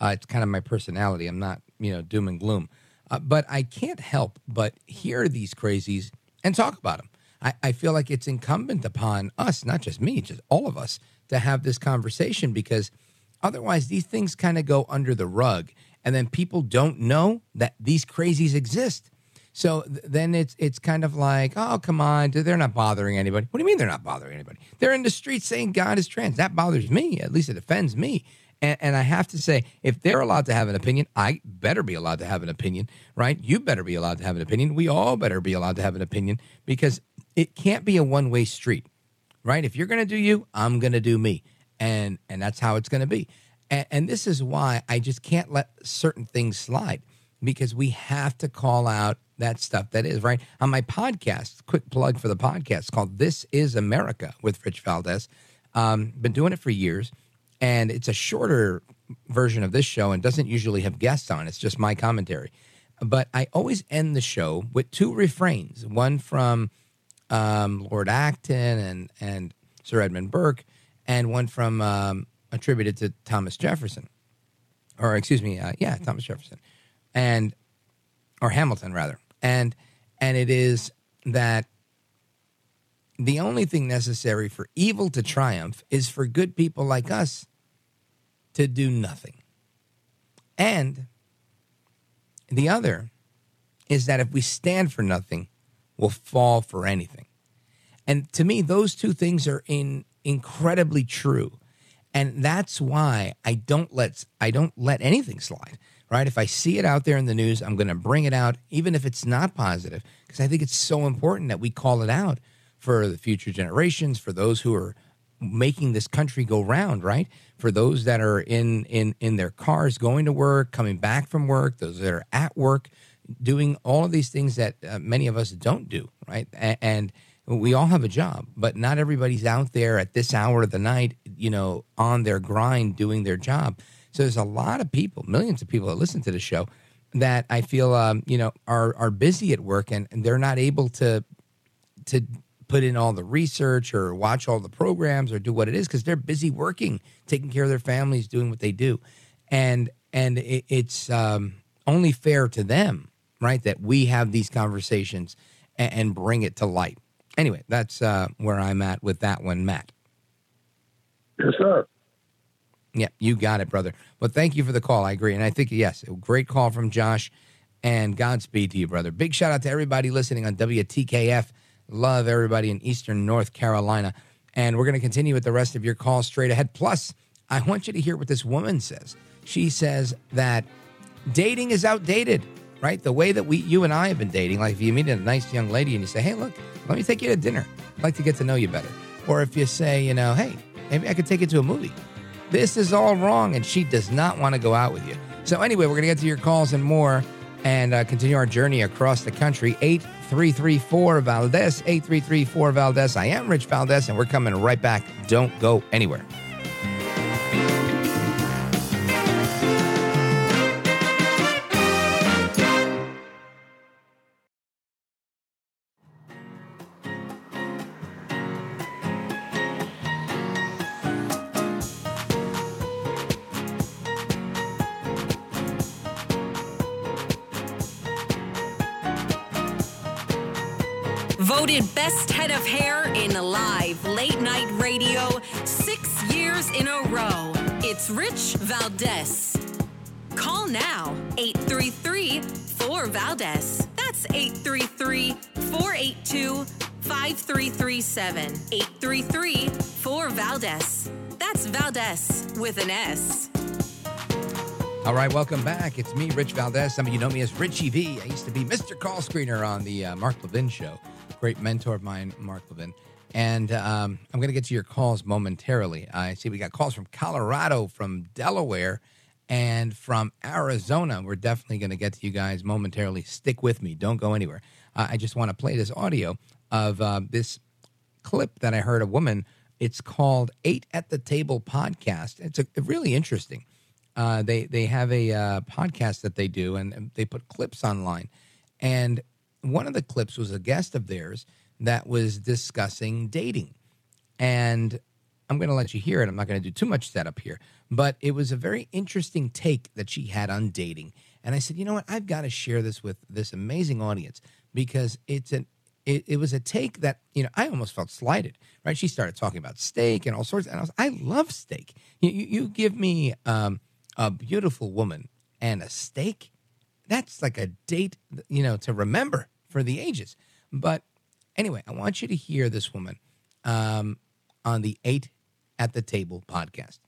Uh, it's kind of my personality. I'm not, you know, doom and gloom. Uh, but I can't help but hear these crazies and talk about them. I, I feel like it's incumbent upon us, not just me, just all of us, to have this conversation because otherwise these things kind of go under the rug and then people don't know that these crazies exist. So th- then it's it's kind of like, oh come on, they're not bothering anybody. What do you mean they're not bothering anybody? They're in the streets saying God is trans. That bothers me. At least it offends me. And, and I have to say, if they're allowed to have an opinion, I better be allowed to have an opinion, right? You better be allowed to have an opinion. We all better be allowed to have an opinion because it can't be a one way street, right? If you're going to do you, I'm going to do me, and and that's how it's going to be. And, and this is why I just can't let certain things slide because we have to call out that stuff that is right on my podcast. Quick plug for the podcast called "This Is America" with Rich Valdez. Um, been doing it for years, and it's a shorter version of this show and doesn't usually have guests on. It's just my commentary. But I always end the show with two refrains: one from um, Lord Acton and and Sir Edmund Burke, and one from um, attributed to Thomas Jefferson, or excuse me, uh, yeah, Thomas Jefferson, and or Hamilton rather, and and it is that the only thing necessary for evil to triumph is for good people like us to do nothing, and the other is that if we stand for nothing, we'll fall for anything. And to me, those two things are in incredibly true. And that's why I don't let I don't let anything slide. Right? If I see it out there in the news, I'm going to bring it out, even if it's not positive, because I think it's so important that we call it out for the future generations, for those who are making this country go round, right? For those that are in in in their cars going to work, coming back from work, those that are at work, doing all of these things that uh, many of us don't do, right? And we all have a job, but not everybody's out there at this hour of the night, you know, on their grind doing their job. So there's a lot of people, millions of people that listen to the show that I feel, um, you know, are are busy at work and, and they're not able to to put in all the research or watch all the programs or do what it is because they're busy working, taking care of their families, doing what they do, and and it, it's um, only fair to them, right, that we have these conversations and, and bring it to light. Anyway, that's uh, where I'm at with that one, Matt. Yes, sir. Yeah, you got it, brother. But thank you for the call. I agree. And I think, yes, a great call from Josh. And Godspeed to you, brother. Big shout out to everybody listening on WTKF. Love everybody in Eastern North Carolina. And we're going to continue with the rest of your calls straight ahead. Plus, I want you to hear what this woman says. She says that dating is outdated, right? The way that we, you and I have been dating, like if you meet a nice young lady and you say, hey, look, let me take you to dinner. I'd like to get to know you better. Or if you say, you know, hey, maybe I could take you to a movie. This is all wrong, and she does not want to go out with you. So, anyway, we're going to get to your calls and more and uh, continue our journey across the country. 8334 Valdez, 8334 Valdez. I am Rich Valdez, and we're coming right back. Don't go anywhere. Of hair in live late night radio six years in a row. It's Rich Valdez. Call now 833 4 Valdez. That's 833 482 5337. 833 4 Valdez. That's Valdez with an S. All right, welcome back. It's me, Rich Valdez. Some of you know me as Richie V. I used to be Mr. Call Screener on the uh, Mark Levin show. Great mentor of mine, Mark Levin. And um, I'm going to get to your calls momentarily. I see we got calls from Colorado, from Delaware, and from Arizona. We're definitely going to get to you guys momentarily. Stick with me. Don't go anywhere. Uh, I just want to play this audio of uh, this clip that I heard a woman. It's called Eight at the Table podcast. It's a, really interesting. Uh, they they have a uh, podcast that they do, and they put clips online. And one of the clips was a guest of theirs that was discussing dating, and I'm going to let you hear it. I'm not going to do too much setup here, but it was a very interesting take that she had on dating. And I said, you know what? I've got to share this with this amazing audience because it's an it, it, was a take that you know I almost felt slighted. Right? She started talking about steak and all sorts, and I was I love steak. You, you, you give me um, a beautiful woman and a steak, that's like a date, you know, to remember for the ages. But anyway, I want you to hear this woman um, on the Eight at the Table podcast.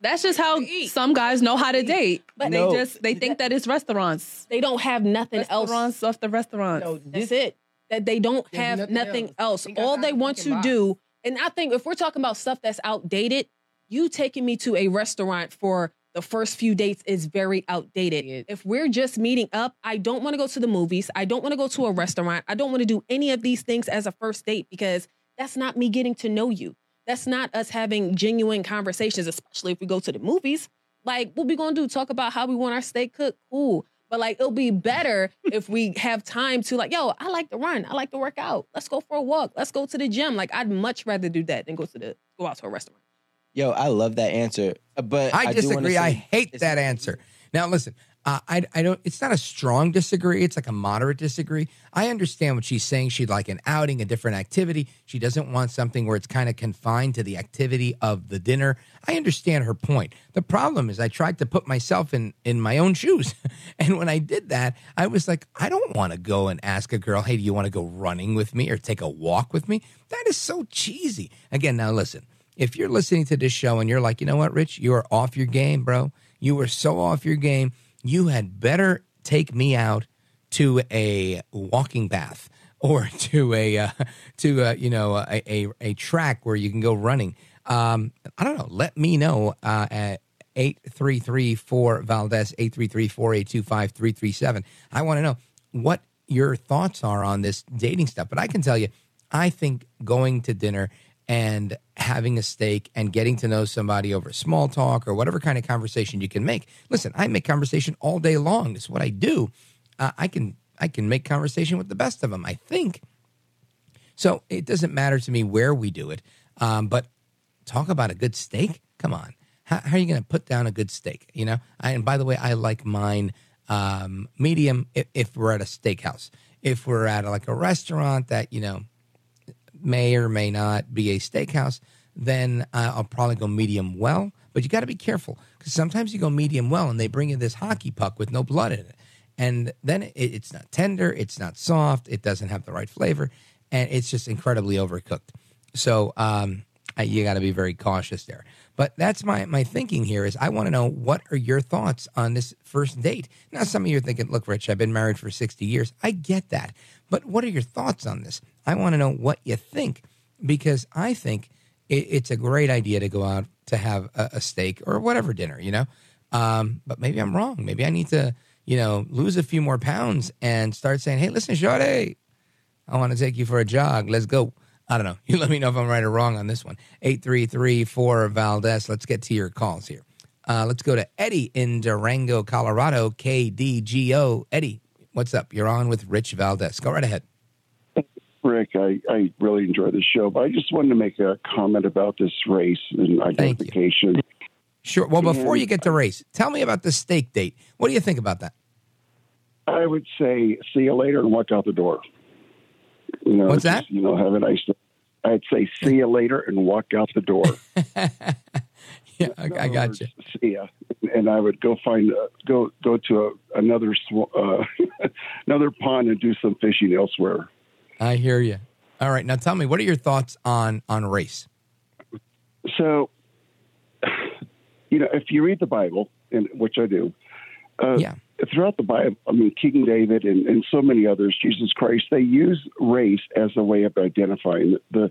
That's just how some guys know how to date. But No. they just they think that it's restaurants. They don't have nothing else. Restaurants off the restaurants. No, that's it. That they don't have nothing nothing, else. else. got All they want to box. do, and I think if we're talking about stuff that's outdated, you taking me to a restaurant for the first few dates is very outdated. If we're just meeting up, I don't want to go to the movies. I don't want to go to a restaurant. I don't want to do any of these things as a first date because that's not me getting to know you. That's not us having genuine conversations, especially if we go to the movies. Like, what we gonna do? Talk about how we want our steak cooked? Cool. But like, it'll be better if we have time to like, yo, I like to run. I like to work out. Let's go for a walk. Let's go to the gym. Like, I'd much rather do that than go to the go out to a restaurant. Yo, I love that answer, uh, but I, wanna disagree. I hate that answer. Now, listen, uh, I, I don't. It's not a strong disagree. It's like a moderate disagree. I understand what she's saying. She'd like an outing, a different activity. She doesn't want something where it's kind of confined to the activity of the dinner. I understand her point. The problem is, I tried to put myself in in my own shoes, and when I did that, I was like, I don't want to go and ask a girl, "Hey, do you want to go running with me or take a walk with me?" That is so cheesy. Again, now listen if you're listening to this show and you're like, you know what, Rich, you are off your game, bro. You are so off your game. You had better take me out to a walking bath or to a uh, to a, you know a, a a track where you can go running. Um, I don't know. Let me know uh, at. 8334 Valdez 833-482-5337. I want to know what your thoughts are on this dating stuff. But I can tell you, I think going to dinner and having a steak and getting to know somebody over small talk or whatever kind of conversation you can make. Listen, I make conversation all day long. It's what I do. Uh, I can I can make conversation with the best of them. I think. So it doesn't matter to me where we do it. Um, but talk about a good steak. Come on, how, how are you going to put down a good steak? You know. I, and by the way, I like mine um, medium. If, if we're at a steakhouse, if we're at like a restaurant that you know may or may not be a steakhouse, then uh, I'll probably go medium well. But you got to be careful because sometimes you go medium well and they bring you this hockey puck with no blood in it. And then it, it's not tender, it's not soft, it doesn't have the right flavor, and it's just incredibly overcooked. So um, you got to be very cautious there. But that's my my thinking here is I want to know what are your thoughts on this first date. Now, some of you are thinking, look, Rich, I've been married for sixty years. I get that, but what are your thoughts on this? I want to know what you think because I think it, it's a great idea to go out to have a, a steak or whatever dinner, you know. Um, but maybe I'm wrong. Maybe I need to, you know, lose a few more pounds and start saying, "Hey, listen, Shorty, I want to take you for a jog. Let's go." I don't know. You let me know if I'm right or wrong on this one. 833-4 Valdez. Let's get to your calls here. Uh, let's go to Eddie in Durango, Colorado, KDGO. Eddie, what's up? You're on with Rich Valdez. Go right ahead. Rick, I, I really enjoy the show, but I just wanted to make a comment about this race and identification. Sure. Well, before And you get to race, tell me about the steak date. What do you think about that? I would say see you later and walk out the door. You know, What's just, You know, have a nice. I'd say see you later and walk out the door. yeah, I, I got you. See ya, and I would go find uh, go go to a, another sw- uh, another pond and do some fishing elsewhere. I hear you. All right, now tell me, what are your thoughts on on race? So, you know, if you read the Bible, and which I do, uh, yeah. throughout the Bible, I mean, King David and, and so many others, Jesus Christ, they use race as a way of identifying the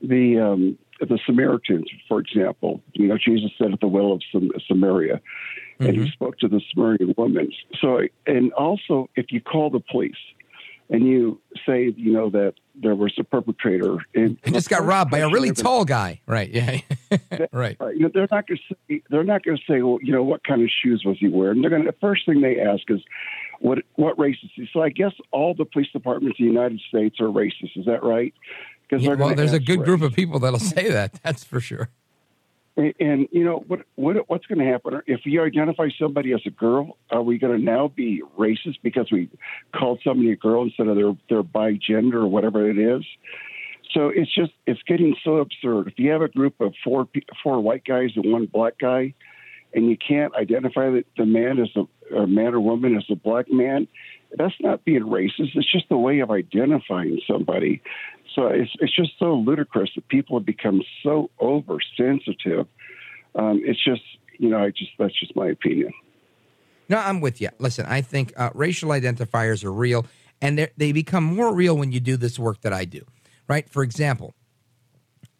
the um, the Samaritans, for example. You know, Jesus said at the well of Sam- Samaria, and he spoke to the Samaritan woman. So, and also, if you call the police and you say, you know, that there was a perpetrator, and He just got robbed by a really tall guy. Right. Yeah. right. You know, they're not going to say they're not going to say, well, you know, what kind of shoes was he wearing? They're going to the first thing they ask is, what what race is he? So I guess all the police departments in the United States are racist. Is that right? Because Yeah, well, there's a good race. group of people that'll say that. That's for sure. And, you know what? What what's going to happen if you identify somebody as a girl? Are we going to now be racist because we called somebody a girl instead of their their bi gender or whatever it is? So it's just it's getting so absurd. If you have a group of four four white guys and one black guy, and you can't identify the, the man as a, a man or woman as a black man, that's not being racist. It's just a way of identifying somebody. So it's it's just so ludicrous that people have become so oversensitive. Um, it's just you know I just that's just my opinion. No, I'm with you. Listen, I think uh, racial identifiers are real, and they're- become more real when you do this work that I do. Right? For example,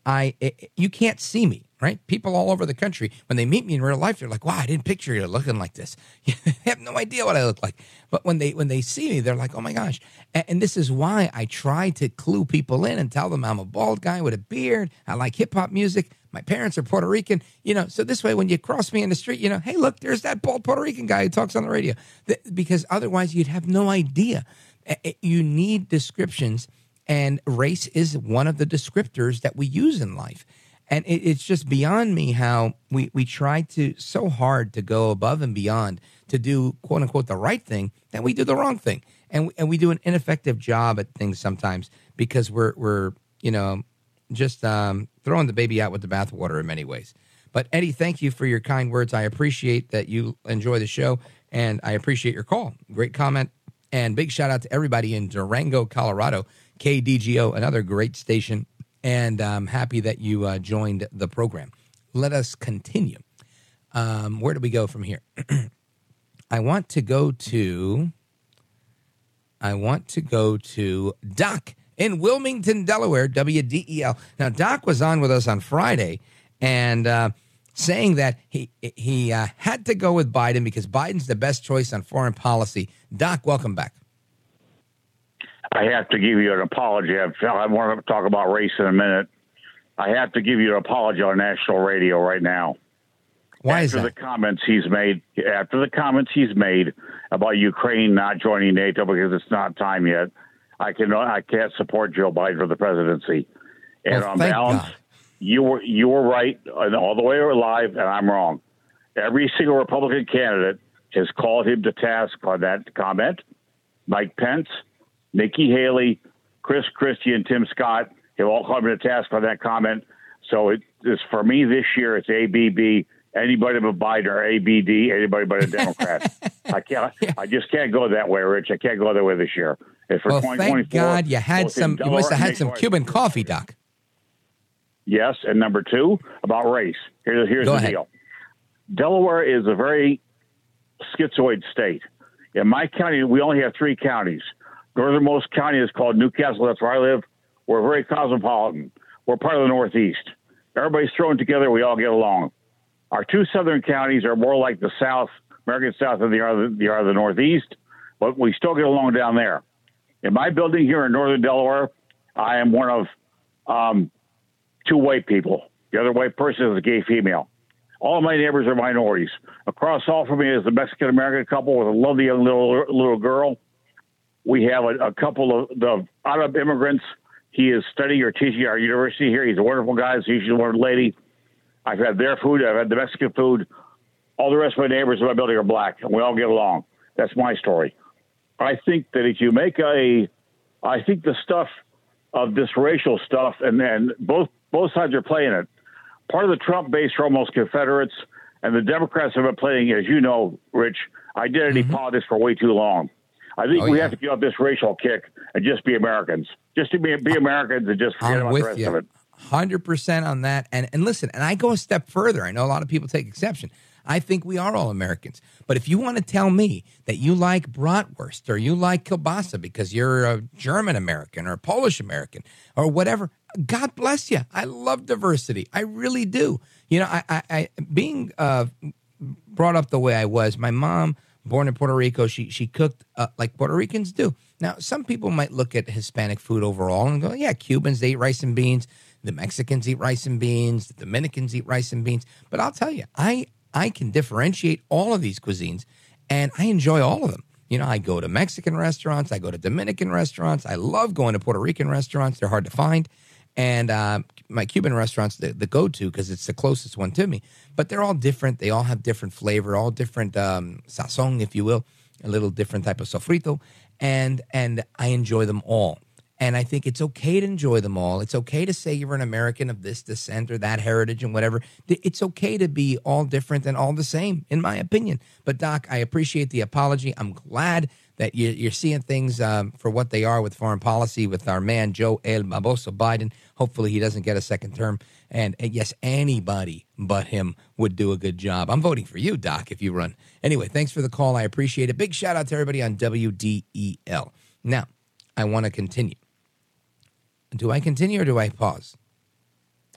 I eh, you can't see me. Right? People all over the country, when they meet me in real life, they're like, "Wow, I didn't picture you looking like this." they have no idea what I look like. But when they when they see me, they're like, "Oh my gosh!" And, and this is why I try to clue people in and tell them I'm a bald guy with a beard. I like hip hop music. My parents are Puerto Rican. You know, so this way, when you cross me in the street, you know, hey, look, there's that bald Puerto Rican guy who talks on the radio. Because otherwise, you'd have no idea. You need descriptions and race is one of the descriptors that we use in life. And it, it's just beyond me how we, we try to so hard to go above and beyond to do quote unquote the right thing that we do the wrong thing. And, we- and we do an ineffective job at things sometimes because we're, we're you know, just um, throwing the baby out with the bathwater in many ways. But Eddie, thank you for your kind words. I appreciate that you enjoy the show and I appreciate your call. Great comment. And big shout out to everybody in Durango, Colorado, KDGO, another great station. And I'm happy that you uh, joined the program. Let us continue. Um, where do we go from here? I want to go to. I want to go to Doc in Wilmington, Delaware, WDEL. Now, Doc was on with us on Friday and uh, saying that he he uh, had to go with Biden because Biden's the best choice on foreign policy. Doc, welcome back. I have to give you an apology. I want to talk about race in a minute. I have to give you an apology on national radio right now. Why after is that? the comments he's made, after the comments he's made about Ukraine not joining NATO because it's not time yet, I can I can't support Joe Biden for the presidency. And Well, on balance, God. you were you were right all the way alive, and I'm wrong. Every single Republican candidate has called him to task on that comment. Mike Pence, Nikki Haley, Chris Christie, and Tim Scott have all called him to task on that comment. So it is for me this year. It's ABB. Anybody but Biden or ABD. Anybody but a Democrat. I can't. I just can't go that way, Rich. I can't go that way this year. And for Well, thank God you had some. You must have had some Cuban coffee, Doc. Yes, and number two about race. Here's here's Go the ahead. deal. Delaware is a very schizoid state. In my county, we only have three counties. Northernmost county is called New Castle. That's where I live. We're very cosmopolitan. We're part of the Northeast. Everybody's thrown together. We all get along. Our two southern counties are more like the South, American South, than they are the, are the Northeast, but we still get along down there. In my building here in northern Delaware, I am one of um, two white people. The other white person is a gay female. All my neighbors are minorities. Across all from me is a Mexican American couple with a lovely young little little girl. We have a, a couple of the Arab immigrants. He is studying or teaching at our university here. He's a wonderful guy. He's a wonderful lady. I've had their food. I've had the Mexican food. All the rest of my neighbors in my building are black, and we all get along. That's my story. I think that if you make a, I think the stuff of this racial stuff, and then both both sides are playing it. Part of the Trump base are almost Confederates, and the Democrats have been playing, as you know, Rich, identity mm-hmm. politics for way too long. I think. Oh, we yeah. have to get up this racial kick and just be Americans. Just to be, be Americans and just forget I'm about the rest you. of it. Hundred percent on that. And and listen, and I go a step further. I know a lot of people take exception. I think we are all Americans. But if you want to tell me that you like bratwurst or you like kielbasa because you're a German American or a Polish American or whatever, God bless you. I love diversity. I really do. You know, I, I, I being uh, brought up the way I was. My mom, born in Puerto Rico, she she cooked uh, like Puerto Ricans do. Now, some people might look at Hispanic food overall and go, "Yeah, Cubans they eat rice and beans. The Mexicans eat rice and beans. The Dominicans eat rice and beans." But I'll tell you, I I can differentiate all of these cuisines, and I enjoy all of them. You know, I go to Mexican restaurants, I go to Dominican restaurants. I love going to Puerto Rican restaurants. They're hard to find and uh, my Cuban restaurants the, the go to because it's the closest one to me. But they're all different. They all have different flavor, all different um, sazon, if you will, a little different type of sofrito, and and I enjoy them all. And I think it's okay to enjoy them all. It's okay to say you're an American of this descent or that heritage and whatever. It's okay to be all different and all the same, in my opinion. But Doc, I appreciate the apology. I'm glad that you- you're seeing things um, for what they are with foreign policy with our man Joe El Baboso Biden. Hopefully, he doesn't get a second term. And, and yes, anybody but him would do a good job. I'm voting for you, Doc, if you run. Anyway, thanks for the call. I appreciate it. Big shout out to everybody on WDEL. Now, I want to continue. Do I continue or do I pause?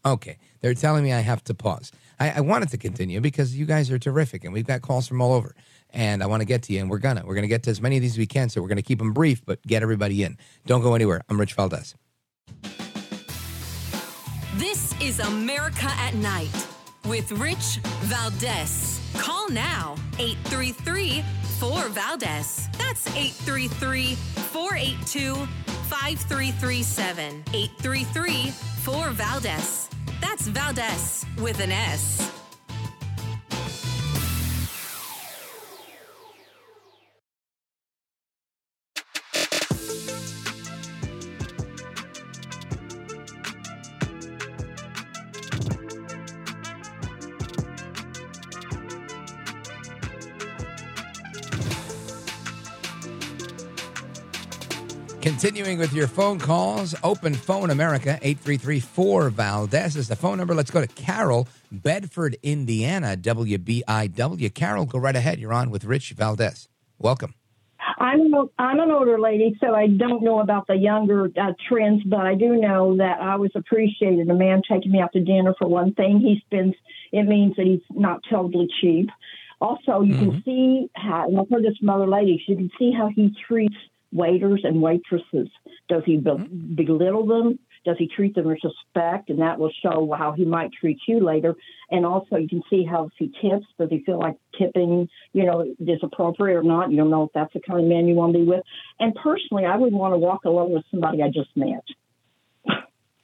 Okay, they're telling me I have to pause. I, I wanted to continue because you guys are terrific and we've got calls from all over. And I want to get to you, and we're gonna. We're gonna get to as many of these as we can, so we're gonna keep them brief, but get everybody in. Don't go anywhere. I'm Rich Valdez. This is America at Night with Rich Valdez. Call now 833 4 Valdez. That's 833 482 5337. 833 4 Valdez. That's Valdez with an S. Continuing with your phone calls, Open Phone America, 833 Valdez is the phone number. Let's go to Carol, Bedford, Indiana, WBIW. Carol, go right ahead. You're on with Rich Valdez. Welcome. I'm an, I'm an older lady, so I don't know about the younger uh, trends, but I do know that I was appreciated. A man taking me out to dinner for one thing, he spends. It means that he's not totally cheap. Also, you can see how. And I've heard this from other ladies. You can see how he treats waiters and waitresses. Does he be- mm-hmm. belittle them? Does he treat them with respect? And that will show how he might treat you later. And also, you can see how if he tips, does he feel like tipping, you know, is appropriate or not? You don't know if that's the kind of man you want to be with. And personally, I wouldn't want to walk alone with somebody I just met.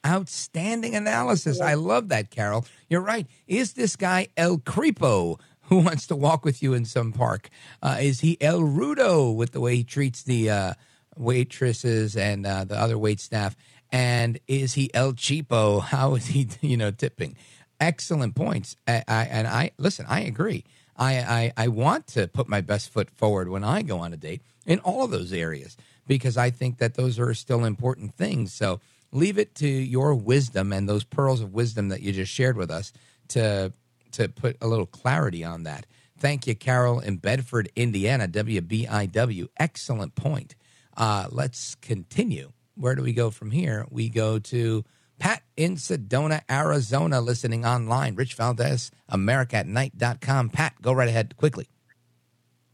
Outstanding analysis. I love that, Carol. You're right. Is this guy El Creepo who wants to walk with you in some park? Uh, is he El Rudo with the way he treats the uh, waitresses and uh, the other wait staff? And is he El Cheapo? How is he, you know, tipping? Excellent points. I, I, and I listen. I agree. I, I I want to put my best foot forward when I go on a date in all of those areas because I think that those are still important things. So leave it to your wisdom and those pearls of wisdom that you just shared with us to to put a little clarity on that. Thank you, Carol in Bedford, Indiana, WBIW. Excellent point. Uh, let's continue. Where do we go from here? We go to Pat in Sedona, Arizona, listening online. Rich Valdez, AmericaAtNight.com. Pat, go right ahead quickly.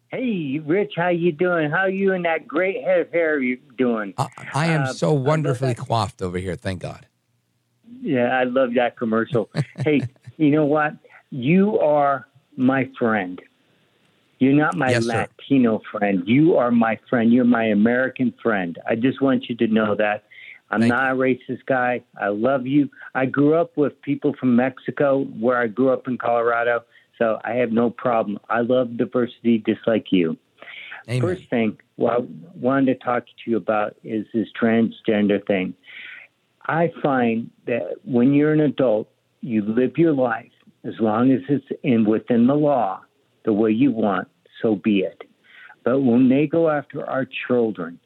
Hey, Rich, how you doing? How you and that great head of hair you doing? I am Uh, so wonderfully coiffed over here. Thank God. Yeah, I love that commercial. hey, you know what? You are my friend. You're not my Yes, sir. Latino friend. You are my friend. You're my American friend. I just want you to know that. I'm not a racist guy. I love you. I grew up with people from Mexico where I grew up in Colorado, so I have no problem. I love diversity just like you. First thing, what I wanted to talk to you about is this transgender thing. I find that when you're an adult, you live your life as long as it's in within the law, the way you want, so be it. But when they go after our children,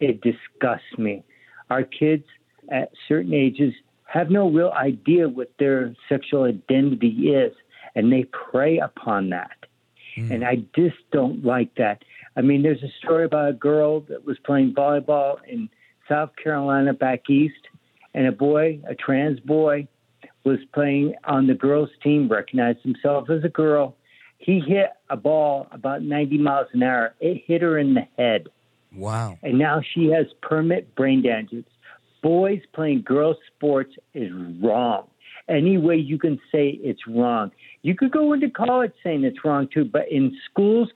it disgusts me. Our kids at certain ages have no real idea what their sexual identity is, and they prey upon that. Hmm. And I just don't like that. I mean, there's a story about a girl that was playing volleyball in South Carolina back east, and a boy, a trans boy, was playing on the girls' team, recognized himself as a girl. He hit a ball about 90 miles an hour. It hit her in the head. Wow. And now she has permanent brain damage. Boys playing girls' sports is wrong. Any way you can say it's wrong. You could go into college saying it's wrong too, but in schools,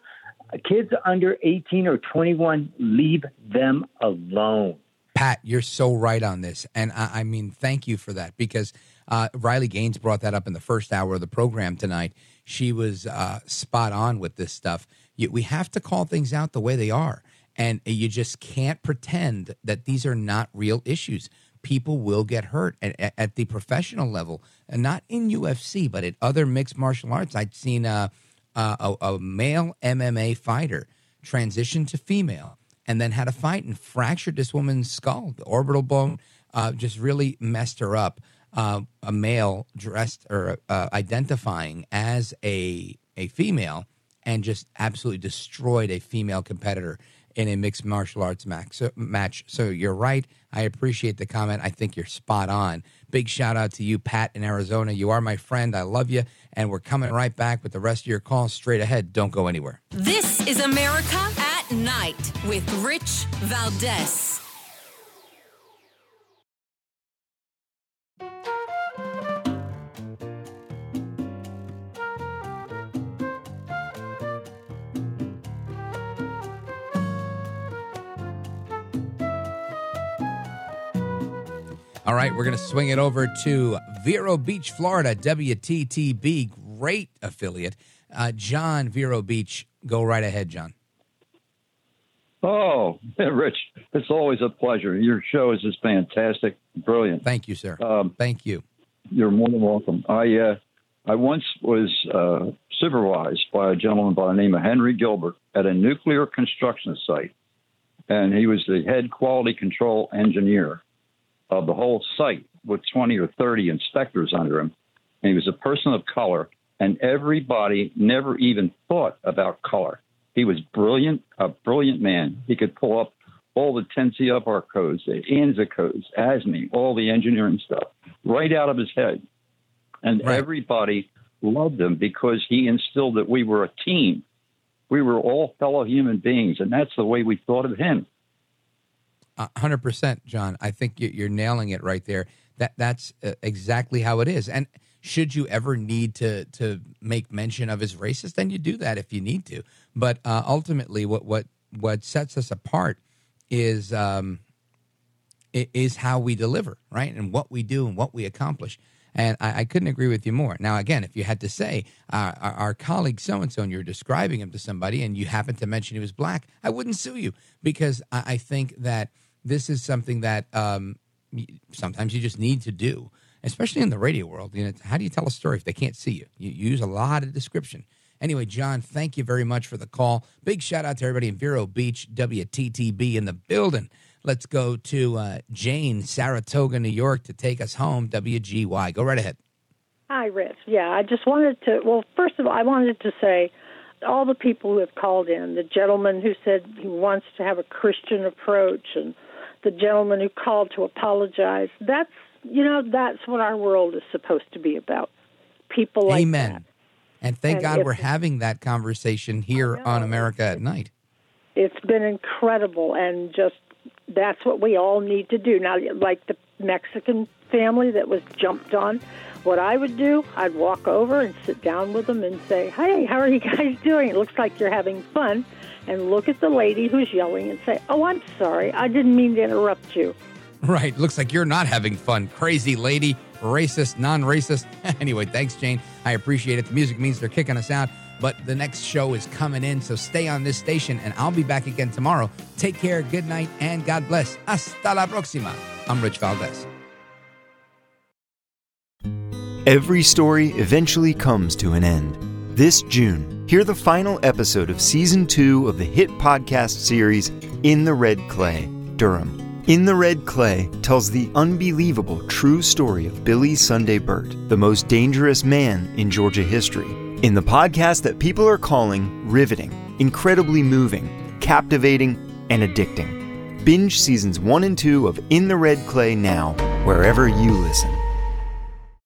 kids under 18 or 21, leave them alone. Pat, you're so right on this. And I, I mean, thank you for that because uh, Riley Gaines brought that up in the first hour of the program tonight. She was uh, spot on with this stuff. You, we have to call things out the way they are. And you just can't pretend that these are not real issues. People will get hurt at, at- the professional level, and not in UFC, but at other mixed martial arts. I'd seen uh, a, a male MMA fighter transition to female and then had a fight and fractured this woman's skull. The orbital bone uh, just really messed her up. Uh, a male dressed or uh, identifying as a a female and just absolutely destroyed a female competitor in a mixed martial arts match. So, match. so you're right. I appreciate the comment. I think you're spot on. Big shout out to you, Pat, in Arizona. You are my friend. I love you. And we're coming right back with the rest of your calls straight ahead. Don't go anywhere. This is America at Night with Rich Valdez. All right, we're going to swing it over to Vero Beach, Florida, WTTB, great affiliate. Uh, John, Vero Beach, go right ahead, John. Oh, Rich, it's always a pleasure. Your show is just fantastic, brilliant. Thank you, sir. Um, Thank you. You're more than welcome. I uh, I once was uh, supervised by a gentleman by the name of Henry Gilbert at a nuclear construction site, and he was the head quality control engineer of the whole site with 20 or 30 inspectors under him. And he was a person of color, and everybody never even thought about color. He was brilliant, a brilliant man. He could pull up all the 10 CFR codes, the ANSI codes, ASME, all the engineering stuff right out of his head. And everybody loved him because he instilled that we were a team. We were all fellow human beings, and that's the way we thought of him. Hundred percent, John. I think you- you're nailing it right there. That that's uh, exactly how it is. And should you ever need to to make mention of his racist, then you do that if you need to. But uh, ultimately, what what what sets us apart is um, is how we deliver, right, and what we do and what we accomplish. And I, I couldn't agree with you more. Now, again, if you had to say uh, our, our colleague so and so, and you're describing him to somebody, and you happen to mention he was black, I wouldn't sue you because I, I think that this is something that um, sometimes you just need to do, especially in the radio world. You know, how do you tell a story if they can't see you? You, you use a lot of description. Anyway, John, thank you very much for the call. Big shout out to everybody in Vero Beach, WTTB in the building. Let's go to uh, Jane, Saratoga, New York, to take us home. WGY. Go right ahead. Hi, Rich. Yeah, I just wanted to. Well, first of all, I wanted to say all the people who have called in, the gentleman who said he wants to have a Christian approach, and the gentleman who called to apologize. That's you know that's what our world is supposed to be about. People like Amen. that. And thank And God we're having that conversation here on America at Night. It's been incredible, and just that's what we all need to do now. Like the Mexican family that was jumped on, what I would do, I'd walk over and sit down with them and say, "Hey, how are you guys doing? It looks like you're having fun." And look at the lady who's yelling and say, "Oh, I'm sorry, I didn't mean to interrupt you." Right. Looks like you're not having fun. Crazy lady, racist, non racist. anyway, thanks, Jane. I appreciate it. The music means they're kicking us out, but the next show is coming in. So stay on this station, and I'll be back again tomorrow. Take care, good night, and God bless. Hasta la próxima. I'm Rich Valdez. Every story eventually comes to an end. This June, hear the final episode of season two of the hit podcast series, In the Red Clay, Durham. In the Red Clay tells the unbelievable true story of Billy Sunday Birt, the most dangerous man in Georgia history. In the podcast that people are calling riveting, incredibly moving, captivating, and addicting. Binge seasons one and two of In the Red Clay now, wherever you listen.